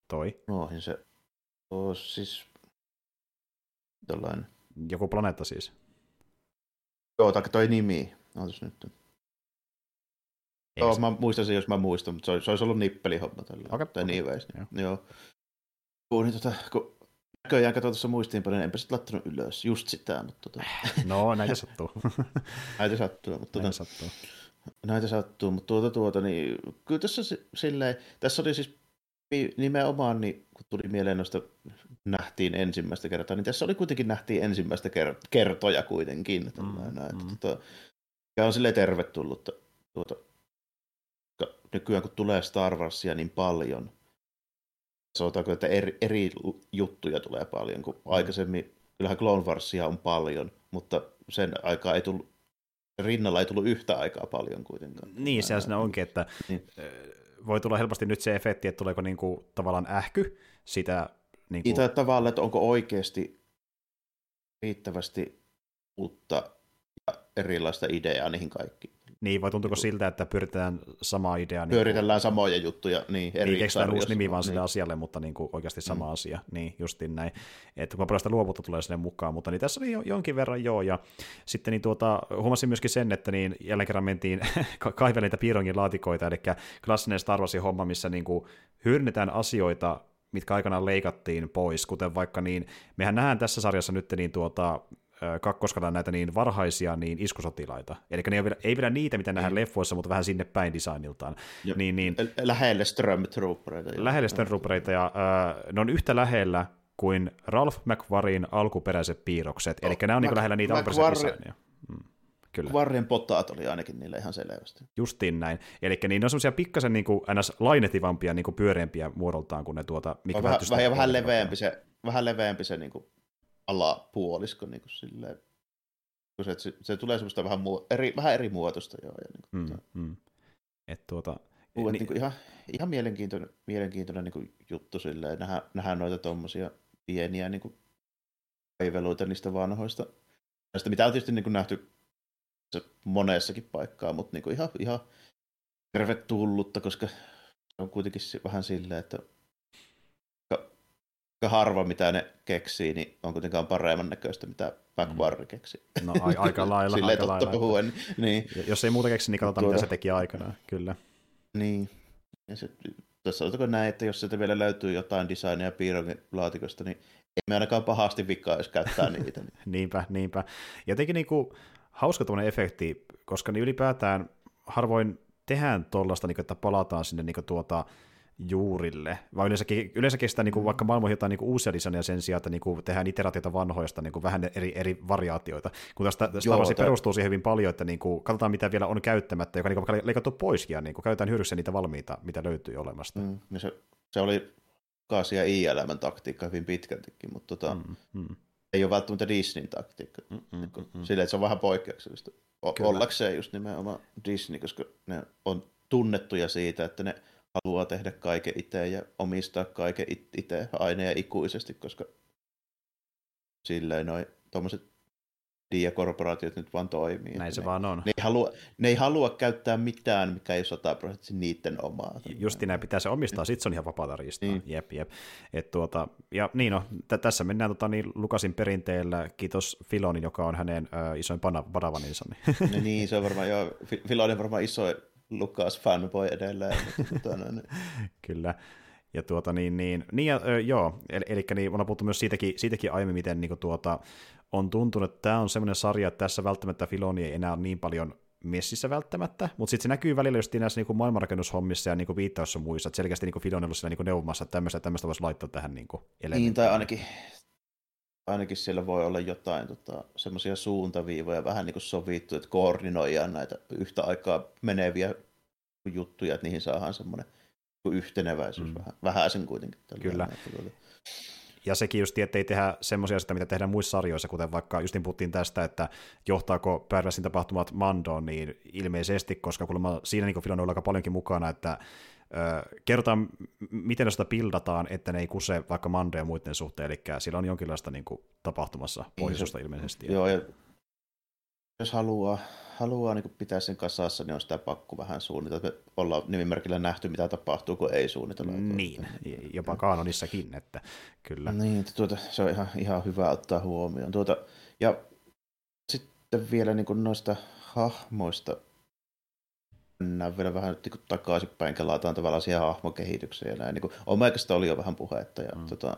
Toi. Noin se on siis tällainen. Joku planeetta siis. Joo, tai toi nimi. Ootas nyt. Joo, mä muistan sen, jos mä muistan, mutta se olisi, se olisi ollut nippelihomma tällä. Okay, tai okay. niin. Joo. Joo. Kun, niin, tota, kun näköjään katsoin tuossa muistiinpanoja, enpä sitten laittanut ylös just sitä, mutta tota... No, näitä sattuu. näitä sattuu, mutta tota... näitä sattuu. Näitä sattuu, mutta tuota tuota, niin kyllä tässä silleen, tässä oli siis nimenomaan, niin kun tuli mieleen noista nähtiin ensimmäistä kertaa, niin tässä oli kuitenkin nähtiin ensimmäistä kertoja kuitenkin. Mm, mm. Tuota, ja on silleen tervetullutta. Tuota, nykyään kun tulee Star Warsia niin paljon, sanotaanko, että eri, eri juttuja tulee paljon, kun mm. aikaisemmin, kyllähän Clone Warsia on paljon, mutta sen aikaa ei tullut, rinnalla ei tullut yhtä aikaa paljon kuitenkaan. Niin, se onkin, että niin voi tulla helposti nyt se efekti, että tuleeko niinku tavallaan ähky sitä... Niinku... Niin, tavallaan, että onko oikeasti riittävästi uutta ja erilaista ideaa niihin kaikkiin. Niin, vai tuntuuko siltä, että pyöritetään samaa ideaa? Niin Pyöritellään samoja juttuja, niin eri Niin, keksitään uusi nimi vaan niin. sille asialle, mutta niin kuin oikeasti sama mm. asia. Niin, justin näin. Että kun paljon sitä luovuutta tulee sinne mukaan, mutta niin tässä oli jo, jonkin verran joo, ja sitten niin tuota, huomasin myöskin sen, että niin jälleen kerran mentiin kaivelemaan niitä piirongin laatikoita, eli klassinen Star Warsin homma, missä niin kuin hyödynnetään asioita mitkä aikanaan leikattiin pois, kuten vaikka niin, mehän nähdään tässä sarjassa nyt niin tuota, kakkoskalla näitä niin varhaisia niin iskusotilaita. Eli ne ei, vielä, ei vielä niitä, mitä nähdään mm. leffoissa, mutta vähän sinne päin designiltaan. Ja, niin, niin, lähelle Stormtroopereita. Lähelle Stormtroopereita, ja äh, ne on yhtä lähellä kuin Ralph McQuarrin alkuperäiset piirrokset. Eli ne on Mac- niin lähellä niitä alkuperäisiä designia. Mm. Kyllä. Warren potaat oli ainakin niille ihan selvästi. Justiin näin. Eli niin ne on semmoisia pikkasen niin kuin, ns. lainetivampia, niin kuin pyöreämpiä muodoltaan kuin ne tuota... Mikä vähän, vähän, vähän leveämpi se, vähän leveämpi se niin kuin alapuolisko niin kuin silleen, kun se, se, se tulee semmoista vähän, muu, eri, vähän eri muotoista joo. Ja niin kuin, mm, mm. Et tuota, Uudet, niin, niin ihan, ihan mielenkiintoinen, mielenkiintoinen niin kuin juttu silleen, nähdään, nähdään noita tuommoisia pieniä niin kuin kaiveluita niistä vanhoista. Näistä, mitä on tietysti niin kuin nähty monessakin paikkaa, mutta niin kuin ihan, ihan tervetullutta, koska se on kuitenkin vähän silleen, että harva, mitä ne keksii, niin on kuitenkaan paremman näköistä, mitä Backwarri mm. keksi. No a- aika lailla. Silleen aika lailla, puhuen. Niin. Jos ei muuta keksi, niin katsotaan, Tuoda. mitä se teki aikanaan, kyllä. Niin. Ja se, tässä on näin, että jos sieltä vielä löytyy jotain designia piirronkin laatikosta, niin ei me ainakaan pahasti vikaa, jos käyttää niitä. Niin. niinpä, niinpä. Jotenkin niin kuin, hauska tuommoinen efekti, koska niin ylipäätään harvoin tehdään tuollaista, niin että palataan sinne niin tuota, juurille, vai yleensäkin, yleensäkin sitä niin kuin, vaikka maailman jotain niin kuin uusia designia sen sijaan, että niin kuin, tehdään iteraatioita vanhoista, niin kuin, vähän eri, eri variaatioita, kun tästä Star Wars perustuu siihen hyvin paljon, että niin kuin, katsotaan mitä vielä on käyttämättä, joka niin kuin, leikattu pois, ja niin kuin, käytetään hyödyksi niitä valmiita, mitä löytyy olemasta. Mm, niin se, se oli Kaasia I-elämän taktiikka hyvin pitkältikin, mutta tota, mm, mm. ei ole välttämättä Disneyn taktiikka. Mm, mm, niin mm, mm. Silleen, että se on vähän poikkeuksellista. O- ollakseen just nimenomaan Disney, koska ne on tunnettuja siitä, että ne haluaa tehdä kaiken itse ja omistaa kaiken itse aina ja ikuisesti, koska silleen noin tuommoiset diakorporaatiot nyt vaan toimii. Näin se ne, vaan on. Ne ei, halua, ne ei halua käyttää mitään, mikä ei sataprosenttisesti niiden omaa. Justi näin pitää se omistaa, sitten se on ihan vapaata riistaa. Niin. Jep, jep. Et tuota, ja niin no, t- tässä mennään tota, niin Lukasin perinteellä, kiitos Filonin, joka on hänen ö, isoin padavaninsa. Niin. niin, se on varmaan, joo, Filoni on varmaan iso Lukas fanboy edelleen. tuota, niin. Kyllä. Ja tuota niin, niin, niin ja, ö, joo, eli, eli niin, on puhuttu myös siitäkin, siitäkin aiemmin, miten niin kuin, tuota, on tuntunut, että tämä on semmoinen sarja, että tässä välttämättä Filoni ei enää ole niin paljon messissä välttämättä, mutta sitten se näkyy välillä just näissä niin maailmanrakennushommissa ja niin viittaussa muissa, että selkeästi niin Filon on ollut siinä niin neuvomassa, että tämmöistä, tämmöistä voisi laittaa tähän niin Niin, tai ainakin, ainakin siellä voi olla jotain tota, semmoisia suuntaviivoja vähän niin kuin sovittu, että koordinoidaan näitä yhtä aikaa meneviä juttuja, että niihin saadaan semmoinen yhteneväisyys mm. vähän, vähän sen kuitenkin. Kyllä. Näin, ja sekin just, että ei tehdä semmoisia asioita, mitä tehdään muissa sarjoissa, kuten vaikka justin puhuttiin tästä, että johtaako Pärväsin tapahtumat Mandoon, niin ilmeisesti, koska kuulemma siinä niin Filon on aika paljonkin mukana, että kerrotaan, miten sitä pildataan, että ne ei kuse vaikka Mando ja muiden suhteen, eli siellä on jonkinlaista niin kuin, tapahtumassa pohjoisusta ilmeisesti. Joo, ja jos haluaa, haluaa niin pitää sen kasassa, niin on sitä pakko vähän suunnitella. Me ollaan nimimerkillä nähty, mitä tapahtuu, kun ei suunnitella. Niin, jopa kaanonissakin, että kyllä. Niin, tuota, se on ihan, ihan hyvä ottaa huomioon. Tuota, ja sitten vielä niin kuin noista hahmoista mennään vielä vähän niin takaisinpäin, kelataan tavallaan siihen hahmokehitykseen ja näin. Niin kuin Omegasta oli jo vähän puhetta ja mm. tota,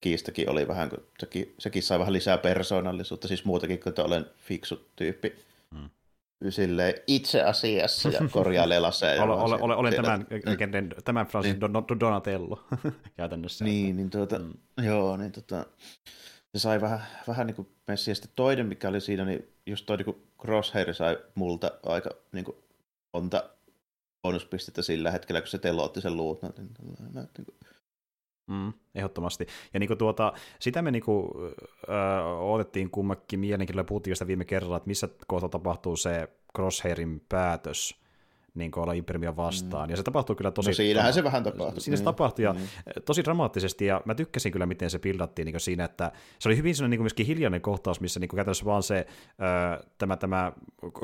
kiistäkin oli vähän, kun sekin, sekin sai vähän lisää persoonallisuutta, siis muutakin kuin että olen fiksu tyyppi. Silleen itse asiassa ja korjailee laseja. ole, ole, ole, olen tämän, mm. tämän Francis niin. Donatello käytännössä. Niin, niin tuota, mm. joo, niin tota, se sai vähän, vähän niin kuin messiä. Sitten toinen, mikä oli siinä, niin just toi niin Crosshair sai multa aika niin kuin monta bonuspistettä sillä hetkellä, kun se telotti sen luut. Niin, niin kuin, Mm, ehdottomasti. Ja niin tuota, sitä me niin kuin, ö, otettiin kummakin mielenkiinnolla, puhuttiin viime kerralla, että missä kohta tapahtuu se Crosshairin päätös, niin kuin olla Imperiumia vastaan. Mm. Ja se tapahtuu kyllä tosi... No siinähän se vähän tapahtui. Siinä se tapahtui ja mm. tosi dramaattisesti, ja mä tykkäsin kyllä, miten se pildattiin niin siinä, että se oli hyvin sellainen niin myöskin hiljainen kohtaus, missä niin kuin käytännössä vaan se äh, tämä, tämä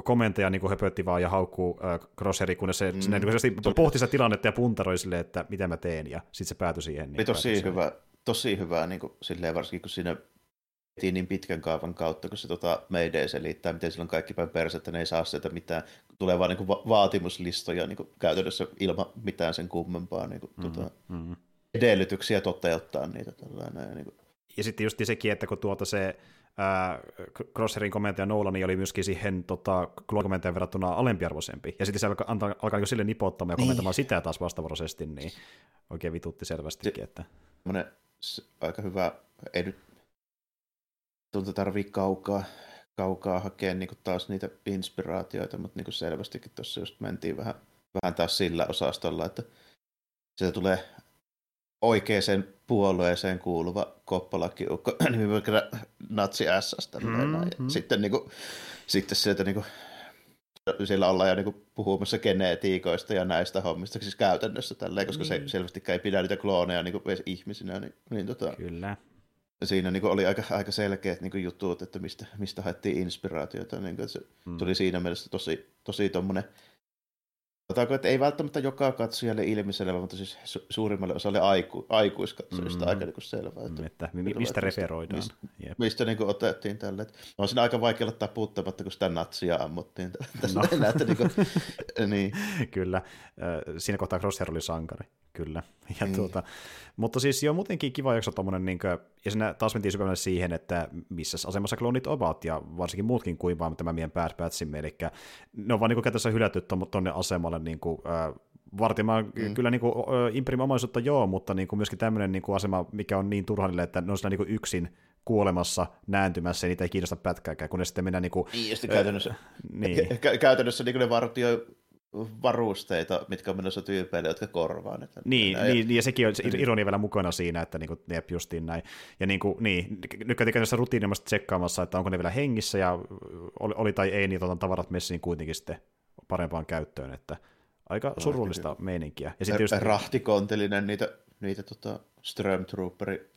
komentaja niin kuin höpötti vaan ja haukkuu äh, Crossheri, kunnes se, mm. se niin pohti sitä tilannetta ja puntaroi sille, että mitä mä teen, ja sitten se päätyi siihen. Niin tosi hyvä, tosi hyvä, niin kuin, silleen varsinkin kun siinä vietiin niin pitkän kaavan kautta, kun se tota Mayday selittää, miten sillä on kaikki päin että ne ei saa sieltä mitään, tulee vaan niin va- vaatimuslistoja niin kuin käytännössä ilman mitään sen kummempaa niin kuin, mm-hmm. tota, mm-hmm. edellytyksiä toteuttaa niitä. Tällainen, niin kuin. Ja sitten just sekin, että kun tuota se ää, Crosserin komentaja Nolan niin oli myöskin siihen tota, komentajan verrattuna alempiarvoisempi. Ja sitten se alkaa, alkaa, alkaa sille nipottamaan ja niin. komentamaan sitä taas vastavuoroisesti, niin oikein vitutti selvästikin. Että... aika hyvä, ei nyt tuntuu tarvii kaukaa, kaukaa hakea niin kuin taas niitä inspiraatioita, mutta niin kuin selvästikin tuossa just mentiin vähän, vähän taas sillä osastolla, että sieltä tulee oikeaan puolueeseen kuuluva koppalakiukko nimimerkillä Natsi SS. Mm-hmm. Sitten, niin kuin, sitten sieltä niin kuin, siellä ollaan jo niin puhumassa genetiikoista ja näistä hommista, siis käytännössä tälleen, koska mm. se niin. selvästikään ei pidä niitä klooneja niin kuin, ihmisinä. Niin, niin, tota, Kyllä siinä niin oli aika, aika selkeät niin jutut, että mistä, mistä haettiin inspiraatiota. Niin kuin, se mm. tuli siinä mielessä tosi, tosi tommonen, Otaanko, että ei välttämättä joka katsojalle ilmiselvä, mutta siis su- suurimmalle osalle aiku, aikuiskatsojista mm. aika niin selvää. Että, että mi- mistä referoidaan. Mistä, yep. mistä niin kuin otettiin tälle. Että on siinä aika vaikea ottaa puuttamatta, kun sitä natsia ammuttiin. Tässä no. näette, niin, kuin, niin. Kyllä. Siinä kohtaa Crosshair oli sankari. Kyllä. Ja niin. tuota, mutta siis jo muutenkin kiva jakso tommonen, niin kuin, ja siinä taas mentiin syvemmälle siihen, että missä asemassa klonit ovat, ja varsinkin muutkin kuin vaan tämä meidän Batchimme, eli ne on vaan niin käytössä hylätty tuonne asemalle niin kuin, äh, vartimaan mm. kyllä niin kuin, omaisuutta joo, mutta niin kuin myöskin tämmöinen niin kuin asema, mikä on niin turhanille, että ne on siinä niin kuin yksin kuolemassa, nääntymässä, ja niitä ei kiinnosta pätkääkään, kun ne sitten mennään niin kuin, niin, käytännössä, niin. käytännössä niin ne vartioi varusteita, mitkä on menossa tyypeille, jotka korvaa ne. Niin, niin, ja sekin on se ironia vielä mukana siinä, että niin kuin, ne justiin näin. Ja niin, kuin, niin nyt käytiin tässä rutiinimasta tsekkaamassa, että onko ne vielä hengissä, ja oli, oli tai ei, niin otan tavarat messiin kuitenkin sitten parempaan käyttöön, että aika surullista Rahti. meininkiä. Ja sitten just... Rahtikontelinen niitä, niitä tota Strömtrooperi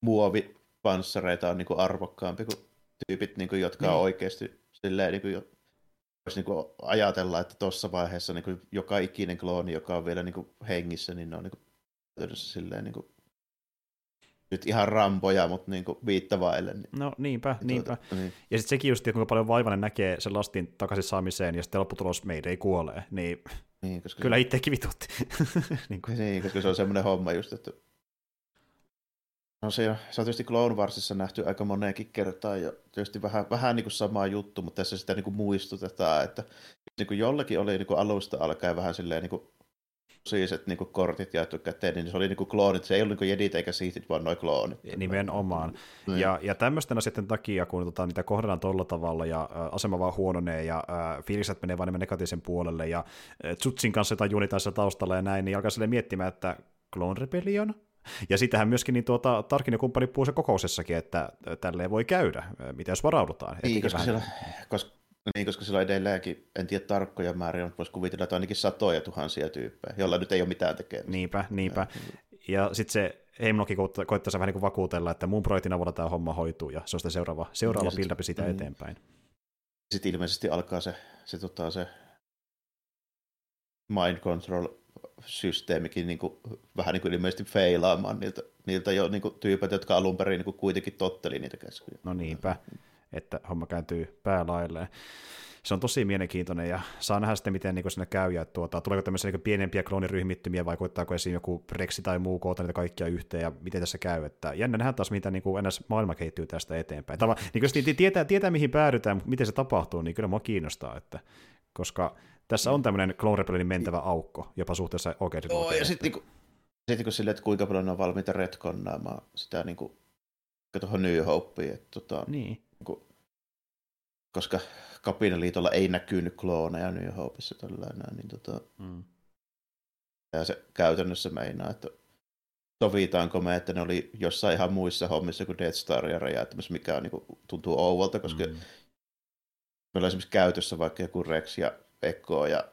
muovipanssareita on niin kuin arvokkaampi kuin tyypit, niin kuin, jotka niin. on oikeasti silleen, niin kuin, voisi niin ajatella, että tuossa vaiheessa niin kuin joka ikinen klooni, joka on vielä niin kuin hengissä, niin ne on niin kuin, silleen niin kuin, nyt ihan rampoja, mutta niin kuin viittavaille. Niin, no niinpä, niin niinpä. Tuota, niin. Ja sitten sekin just, kuinka paljon vaivainen näkee sen lastin takaisin saamiseen, ja sitten lopputulos meidän ei kuole, niin, niin koska kyllä se... itsekin vitutti. niin, kuin. niin, koska se on semmoinen homma just, että No se, se on tietysti Clone Warsissa nähty aika moneenkin kertaan ja tietysti vähän, vähän niin kuin sama juttu, mutta tässä sitä niin kuin muistutetaan, että niin kuin jollakin oli niin kuin alusta alkaen vähän silleen niin kuin siiset niin kortit jaettu käteen, niin se oli niin kuin kloonit, se ei ollut niin jedit eikä siitit, vaan noin kloonit. Nimenomaan. Niin. Ja, ja tämmöisten sitten takia, kun tota, niitä kohdellaan tuolla tavalla ja ä, asema vaan huononee ja ä, fiiliset menee vain negatiivisen puolelle ja ä, Tsutsin kanssa jotain juonitaan taustalla ja näin, niin alkaa sille miettimään, että Clone Rebellion? Ja sitähän myöskin niin tuota, Tarkin ja kumppani puhuu se kokousessakin, että tälleen voi käydä, mitä jos varaudutaan. Niin, koska, vähän... siellä, koska, niin, koska sillä on edelleenkin, en tiedä tarkkoja määriä, mutta voisi kuvitella, että ainakin satoja tuhansia tyyppejä, joilla nyt ei ole mitään tekemistä. Niinpä, niinpä. Ja sitten se Heimloki koittaa vähän niin kuin vakuutella, että mun projektin avulla tämä homma hoituu, ja se on sitten seuraava, seuraava build sitä mm. eteenpäin. Sitten ilmeisesti alkaa se, se, tota, se mind control systeemikin niin kuin, vähän niin kuin ilmeisesti feilaamaan niiltä, niiltä jo niin kuin, tyypät, jotka alun perin niin kuin, kuitenkin totteli niitä käskyjä. No niinpä, että homma kääntyy päälailleen. Se on tosi mielenkiintoinen ja saa nähdä sitten, miten niin sinne käy ja tuota, tuleeko tämmöisiä niin pienempiä klooniryhmittymiä vai koittaako esiin joku Brexit tai muu koota niitä kaikkia yhteen ja miten tässä käy. Että jännä nähdä taas, mitä niin NS maailma kehittyy tästä eteenpäin. Tava, niin jos tietää, tietää, mihin päädytään, miten se tapahtuu, niin kyllä mua kiinnostaa, että, koska tässä on tämmöinen Clone Rebellionin mentävä aukko, jopa suhteessa oikein. Joo, ja sitten niin sit niin silleen, että kuinka paljon on valmiita retkonnaamaan sitä niin kuin, tuohon New Hopeen. Että, tota, niin. niin kuin, koska Kapinaliitolla ei näkynyt klooneja New Hopeissa tällainen, niin tota, mm. ja se käytännössä meinaa, että sovitaanko me, että ne oli jossain ihan muissa hommissa kuin Death Staria räjäyttämässä, mikä on, niin kuin, tuntuu ouvalta, koska mm. meillä on esimerkiksi käytössä vaikka joku Rex ja Ekkoa ja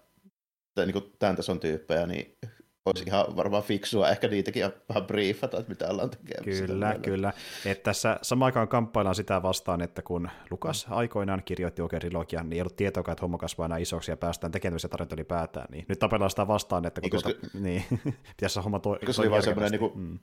tai niin kuin tämän tason tyyppejä, niin olisi ihan varmaan fiksua ehkä niitäkin vähän briefata, että mitä ollaan tekemässä. Kyllä, kyllä. Että tässä samaan aikaan kamppaillaan sitä vastaan, että kun Lukas aikoinaan kirjoitti oikein trilogian, niin ei ollut tietoa, että homma kasvaa enää isoksi ja päästään tekemään se tarjonta ylipäätään. Niin nyt tapellaan sitä vastaan, että kun niin, koska, tuota, niin, pitäisi homma to, koska se oli vaan semmoinen niin kuin, mm niin,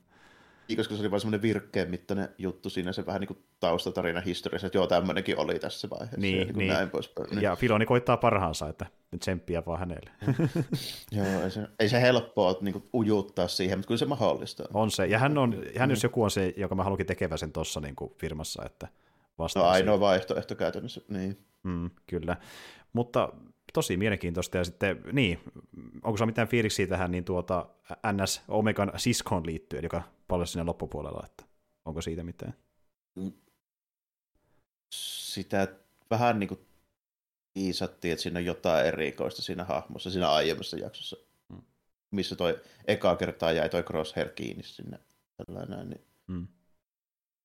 koska se oli vain semmoinen virkkeen mittainen juttu siinä, se vähän niin kuin taustatarina historiassa, että joo, tämmöinenkin oli tässä vaiheessa. Niin, ja, niin, niin. Näin poispäin. Niin. Ja Filoni koittaa parhaansa, että tsemppiä vaan hänelle. joo, ei se, ei se helppoa niin kuin ujuttaa siihen, mutta kyllä se mahdollista. On se, ja hän, on, hän jos joku on se, joka mä haluankin tekevä sen tuossa niin firmassa, että vastaa No ainoa vaihtoehto käytännössä, niin. Mm, kyllä, mutta tosi mielenkiintoista. Ja sitten, niin, onko se mitään fiiliksiä tähän niin tuota NS Omegan siskoon liittyen, joka paljon sinne loppupuolella, että onko siitä mitään? Sitä vähän niin kuin tiisattiin, että siinä on jotain erikoista siinä hahmossa, siinä aiemmassa jaksossa, hmm. missä toi eka kertaa jäi toi Crosshair kiinni sinne. Tällainen, niin hmm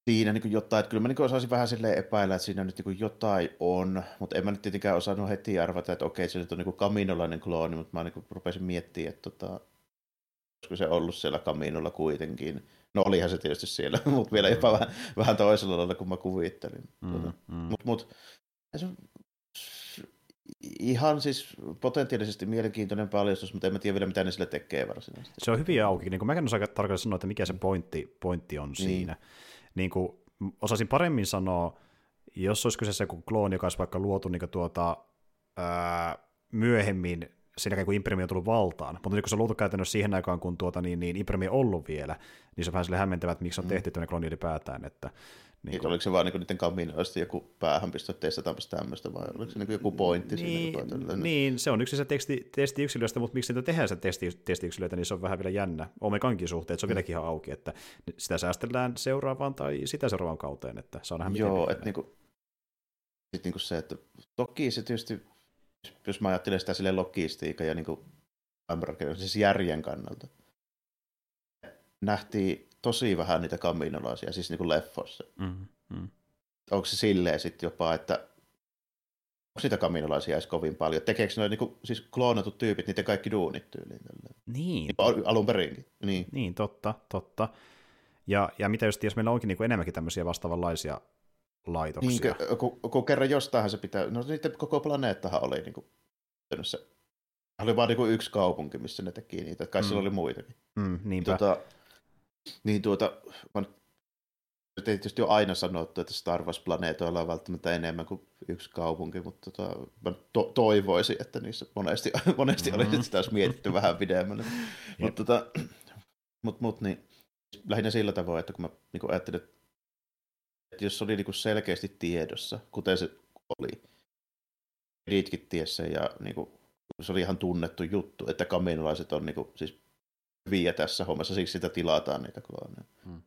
siinä niin jotain, että kyllä mä niin osaisin vähän silleen epäillä, että siinä nyt niin jotain on, mutta en mä nyt tietenkään osannut heti arvata, että okei, se nyt on niin kaminolainen klooni, mutta mä niin rupesin miettimään, että tota, olisiko se ollut siellä kaminolla kuitenkin. No olihan se tietysti siellä, mutta vielä jopa vähän, vähän toisella lailla kuin mä kuvittelin. Mm, tuota. mm. Mutta mut, se ihan siis potentiaalisesti mielenkiintoinen paljastus, mutta en mä tiedä vielä, mitä ne sille tekee varsinaisesti. Se on hyvin auki. Niin mä en osaa tarkalleen sanoa, että mikä se pointti, pointti on niin. siinä niin kuin, osasin paremmin sanoa, jos olisi kyseessä joku klooni, joka olisi vaikka luotu niin tuota, ää, myöhemmin sen jälkeen, kun Impremi on tullut valtaan. Mutta nyt kun se on luotu käytännössä siihen aikaan, kun tuota, niin, niin Impremi on ollut vielä, niin se on vähän sille hämmentävä, että miksi on mm. tehty tämmöinen klooni ylipäätään. Että, niin, niin oliko se vaan niin niiden kaminoista joku päähänpisto, testataanpas tämmöistä, vai oliko se niin joku pointti niin, siinä? Niin, se on yksi se teksti, testiyksilöistä, mutta miksi niitä tehdään se testi, testiyksilöitä, niin se on vähän vielä jännä. Omegankin suhteen, se on mm. vieläkin ihan auki, että sitä säästellään seuraavaan tai sitä seuraavaan kauteen, että saa nähdä Joo, että niin kuin, sit niin kuin se, että toki se tietysti, jos mä ajattelen sitä sille logistiikan ja niin kuin, siis järjen kannalta, nähtiin tosi vähän niitä kaminolaisia, siis niin kuin leffossa. Mm, mm. Onko se silleen sitten jopa, että onko sitä kaminolaisia edes kovin paljon? Tekeekö ne niin siis kloonatut tyypit niitä kaikki duunit tyyliin? Niin. niin alun perinkin. Niin. niin, totta, totta. Ja, ja mitä just, jos meillä onkin niin kuin enemmänkin tämmöisiä vastaavanlaisia laitoksia. Niin, kun, kun kerran jostain se pitää, no niiden koko planeettahan oli niin kuin, se oli vaan niin kuin yksi kaupunki, missä ne teki niitä, kai mm. siellä oli muitakin. Mm, niinpä. Tota, niin tuota, mä tietysti on aina sanottu, että Star Wars-planeetoilla on välttämättä enemmän kuin yksi kaupunki, mutta tota, mä to- toivoisin, että niissä monesti, monesti mm-hmm. olisi sitä olisi mietitty vähän pidemmän. mutta tota, mut, mut, niin, lähinnä sillä tavoin, että kun mä niin ajattelin, että jos se oli niin kuin selkeästi tiedossa, kuten se oli, Editkin tiessä ja niin kuin, se oli ihan tunnettu juttu, että kaminolaiset on niin kuin, siis hyviä tässä hommassa, siksi sitä tilataan niitä klooneja. Hmm.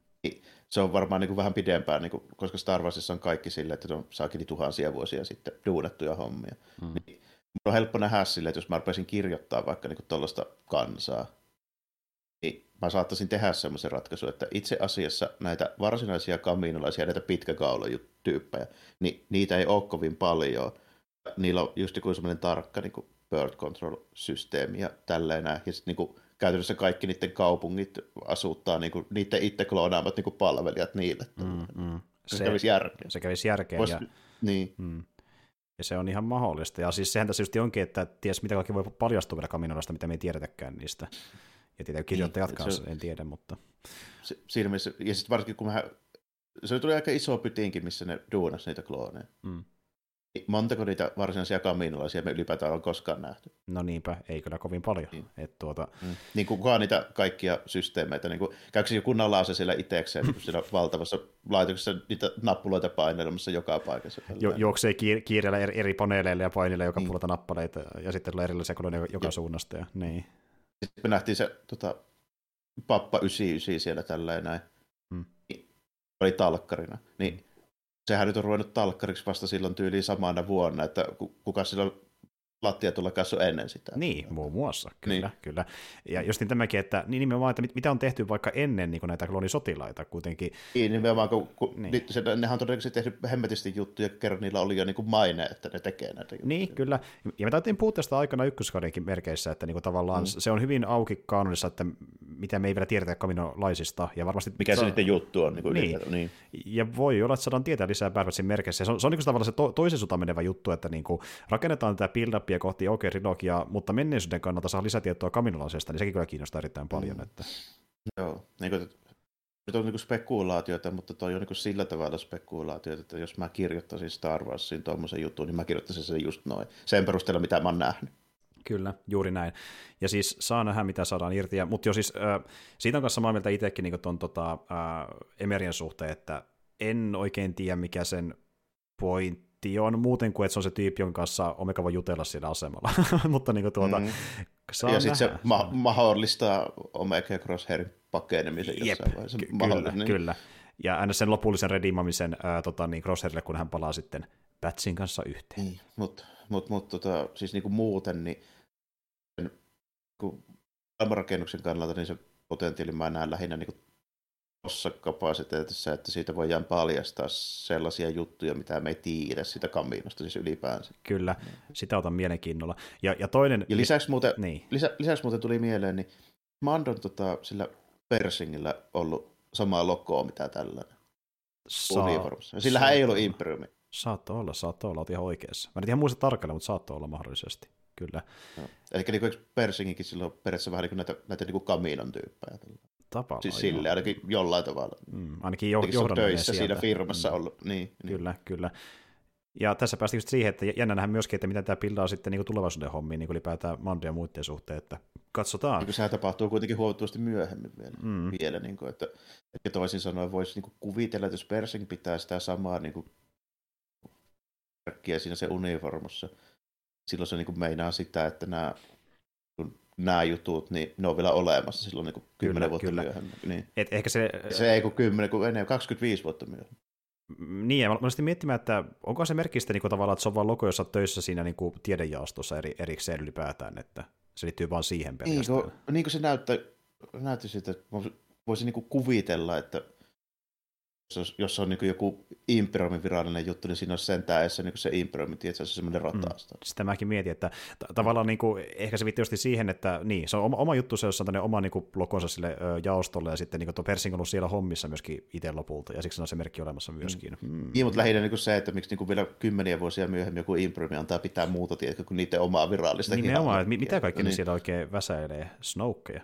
Se on varmaan niin kuin vähän pidempään, niin kuin, koska Star Warsissa on kaikki sille, että se on saakin tuhansia vuosia sitten duunattuja hommia. Hmm. Niin, on helppo nähdä sille, että jos mä rupesin kirjoittaa vaikka niin tuollaista kansaa, niin mä saattaisin tehdä semmoisen ratkaisun, että itse asiassa näitä varsinaisia kaminolaisia, näitä pitkäkaulotyyppejä, niin niitä ei ole kovin paljon. Niillä on just kuin semmoinen tarkka niin kuin bird control-systeemi ja tälleen näin. Ja sitten niin kuin, käytännössä kaikki niiden kaupungit asuttaa niin kuin, niiden itse kloonaamat niin kuin palvelijat niille. Mm, mm. Se, se kävisi järkeä. Se kävisi järkeä. Vois, ja... Niin. Mm. Ja se on ihan mahdollista. Ja siis sehän tässä just onkin, että ties mitä kaikki voi paljastua vielä Kaminolasta, mitä me ei tiedetäkään niistä. Ja tietää kirjoittajat niin, kanssa, en tiedä, mutta... Se, siinä mielessä, ja sitten varsinkin kun mä... Se tuli aika iso pytinkin, missä ne duunas niitä klooneja. Mm. Montako niitä varsinaisia kaminolaisia me ylipäätään on koskaan nähty? No niinpä, ei kyllä kovin paljon. Niin, Et tuota... mm. niin kuin kukaan niitä kaikkia systeemeitä, niin kuin, käykö joku nalaa siellä itsekseen niin siellä valtavassa laitoksessa niitä nappuloita painelemassa joka paikassa? Jo, juoksee kiir- kiireellä eri, eri paneeleilla ja paineilla joka niin. puolelta nappaleita ja sitten tulee erilaisia koloneja joka ja. suunnasta. Ja, niin. Sitten me nähtiin se tota, Pappa 99 siellä tälleen näin. Hmm. Oli talkkarina. Niin sehän nyt on ruvennut talkkariksi vasta silloin tyyliin samana vuonna, että kuka silloin lattiatulla kasvu ennen sitä. Niin, muun muassa, kyllä. Niin. kyllä. Ja just niin tämäkin, että niin nimenomaan, että mitä on tehty vaikka ennen niin näitä kloonisotilaita kuitenkin. Niin, nimenomaan, kun, kun niin. se, nehän on todennäköisesti tehnyt hemmetisti juttuja, kerran niillä oli jo niin kuin maine, että ne tekee näitä juttuja. Niin, kyllä. Ja me taitiin puhua tästä aikana ykköskaudenkin merkeissä, että niin kuin tavallaan mm. se on hyvin auki kaanonissa, että mitä me ei vielä tiedetä kaminolaisista. Ja varmasti Mikä se niiden juttu on. Niin, kuin niin. niin. Ja voi olla, että saadaan tietää lisää Bad merkeissä. Se on, se on niin kuin tavallaan se to, toisen suuntaan menevä juttu, että niin kuin rakennetaan tätä build kohti OK trilogiaa, mutta menneisyyden kannalta saa lisätietoa kaminolaisesta, niin sekin kyllä kiinnostaa erittäin paljon. Mm. Että... Joo, niin kuin, nyt on niin spekulaatioita, mutta toi on niin sillä tavalla spekulaatioita, että jos mä kirjoittaisin Star Warsin tuommoisen jutun, niin mä kirjoittaisin sen just noin. Sen perusteella, mitä mä oon nähnyt. Kyllä, juuri näin. Ja siis saa nähdä, mitä saadaan irti. Ja, mutta jo siis, äh, siitä on kanssa samaa mieltä itsekin niin tuon tota, äh, Emerien suhteen, että en oikein tiedä, mikä sen point pointti on muuten kuin, että se on se tyyppi, jonka kanssa Omega voi jutella siellä asemalla. Mutta niin kuin tuota, mm. Ja sitten se ma- mahdollistaa Omega Crosshairin pakenemisen Jep, jossain vaiheessa. Ky- kyllä, niin. kyllä. Ja aina sen lopullisen redimamisen ää, tota, niin Crosshairille, kun hän palaa sitten Patsin kanssa yhteen. Niin, mutta mut, mut, tota, siis niinku muuten, niin kun rakennuksen kannalta, niin se potentiaali mä näen lähinnä niin tuossa kapasiteetissa, että siitä voidaan paljastaa sellaisia juttuja, mitä me ei tiedä sitä kaminosta siis ylipäänsä. Kyllä, sitä otan mielenkiinnolla. Ja, ja toinen... Ja lisäksi muuten, niin. lisä, lisäksi muuten tuli mieleen, niin Mandon tota, sillä Persingillä ollut samaa logoa, mitä tällainen. Saa, Sillähän ei ollut Imperiumi. Saattoi olla, saattoi olla, olet ihan oikeassa. Mä en ihan muista tarkalleen, mutta saattoi olla mahdollisesti, kyllä. No. Eli niin kuin Persinginkin silloin periaatteessa vähän niin kuin näitä, näitä niin kuin kaminon tyyppejä. Tavallaan, siis sille ainakin jollain tavalla. Mm, ainakin jo, töissä sieltä. siinä firmassa mm. ollut. Niin, niin. Kyllä, kyllä. Ja tässä päästiin just siihen, että jännä nähdä myöskin, että miten tämä pildaa sitten niin tulevaisuuden hommiin, niin ylipäätään Mando ja muiden suhteen, että katsotaan. Niin sehän tapahtuu kuitenkin huomattavasti myöhemmin vielä. Mm. vielä niin kuin, että, että toisin sanoen voisi niin kuin kuvitella, että jos Persing pitää sitä samaa niin kuin, siinä se uniformussa, silloin se niin kuin meinaa sitä, että nämä nämä jutut, niin ne on vielä olemassa silloin niin kymmenen 10 vuotta kyllä. myöhemmin. Niin. Et ehkä se... se ei kuin 10, kun enemmän, 25 vuotta myöhemmin. Niin, ja mä olisin miettimään, että onko se merkistä niin kuin tavallaan, että se on vain logo, jossa töissä siinä niin kuin tiedejaostossa eri, erikseen ylipäätään, että se liittyy vain siihen pelkästään. Niin kuin, niin kuin se näyttää, näyttää siltä, että voisin niin kuin kuvitella, että jos, jos on niin joku Imperiumin virallinen juttu, niin siinä on sentään edes niin se Imperiumin, että se on semmoinen rataasta. Mm. Sitä mäkin mietin, että t- tavallaan niin kuin, ehkä se viitti siihen, että niin, se on oma, oma juttu, se on oma niin kuin, lokonsa sille ö, jaostolle, ja sitten niin kuin, tuo Persing on ollut siellä hommissa myöskin itse lopulta, ja siksi on se merkki olemassa myöskin. Mm. Mm. Niin, mutta lähinnä niin kuin se, että miksi niin kuin vielä kymmeniä vuosia myöhemmin joku Imperiumi antaa pitää muuta, tiedätkö, kuin niiden omaa virallista. Nimenomaan, että mitä kaikki niin. siellä oikein väsäilee, Snokeja.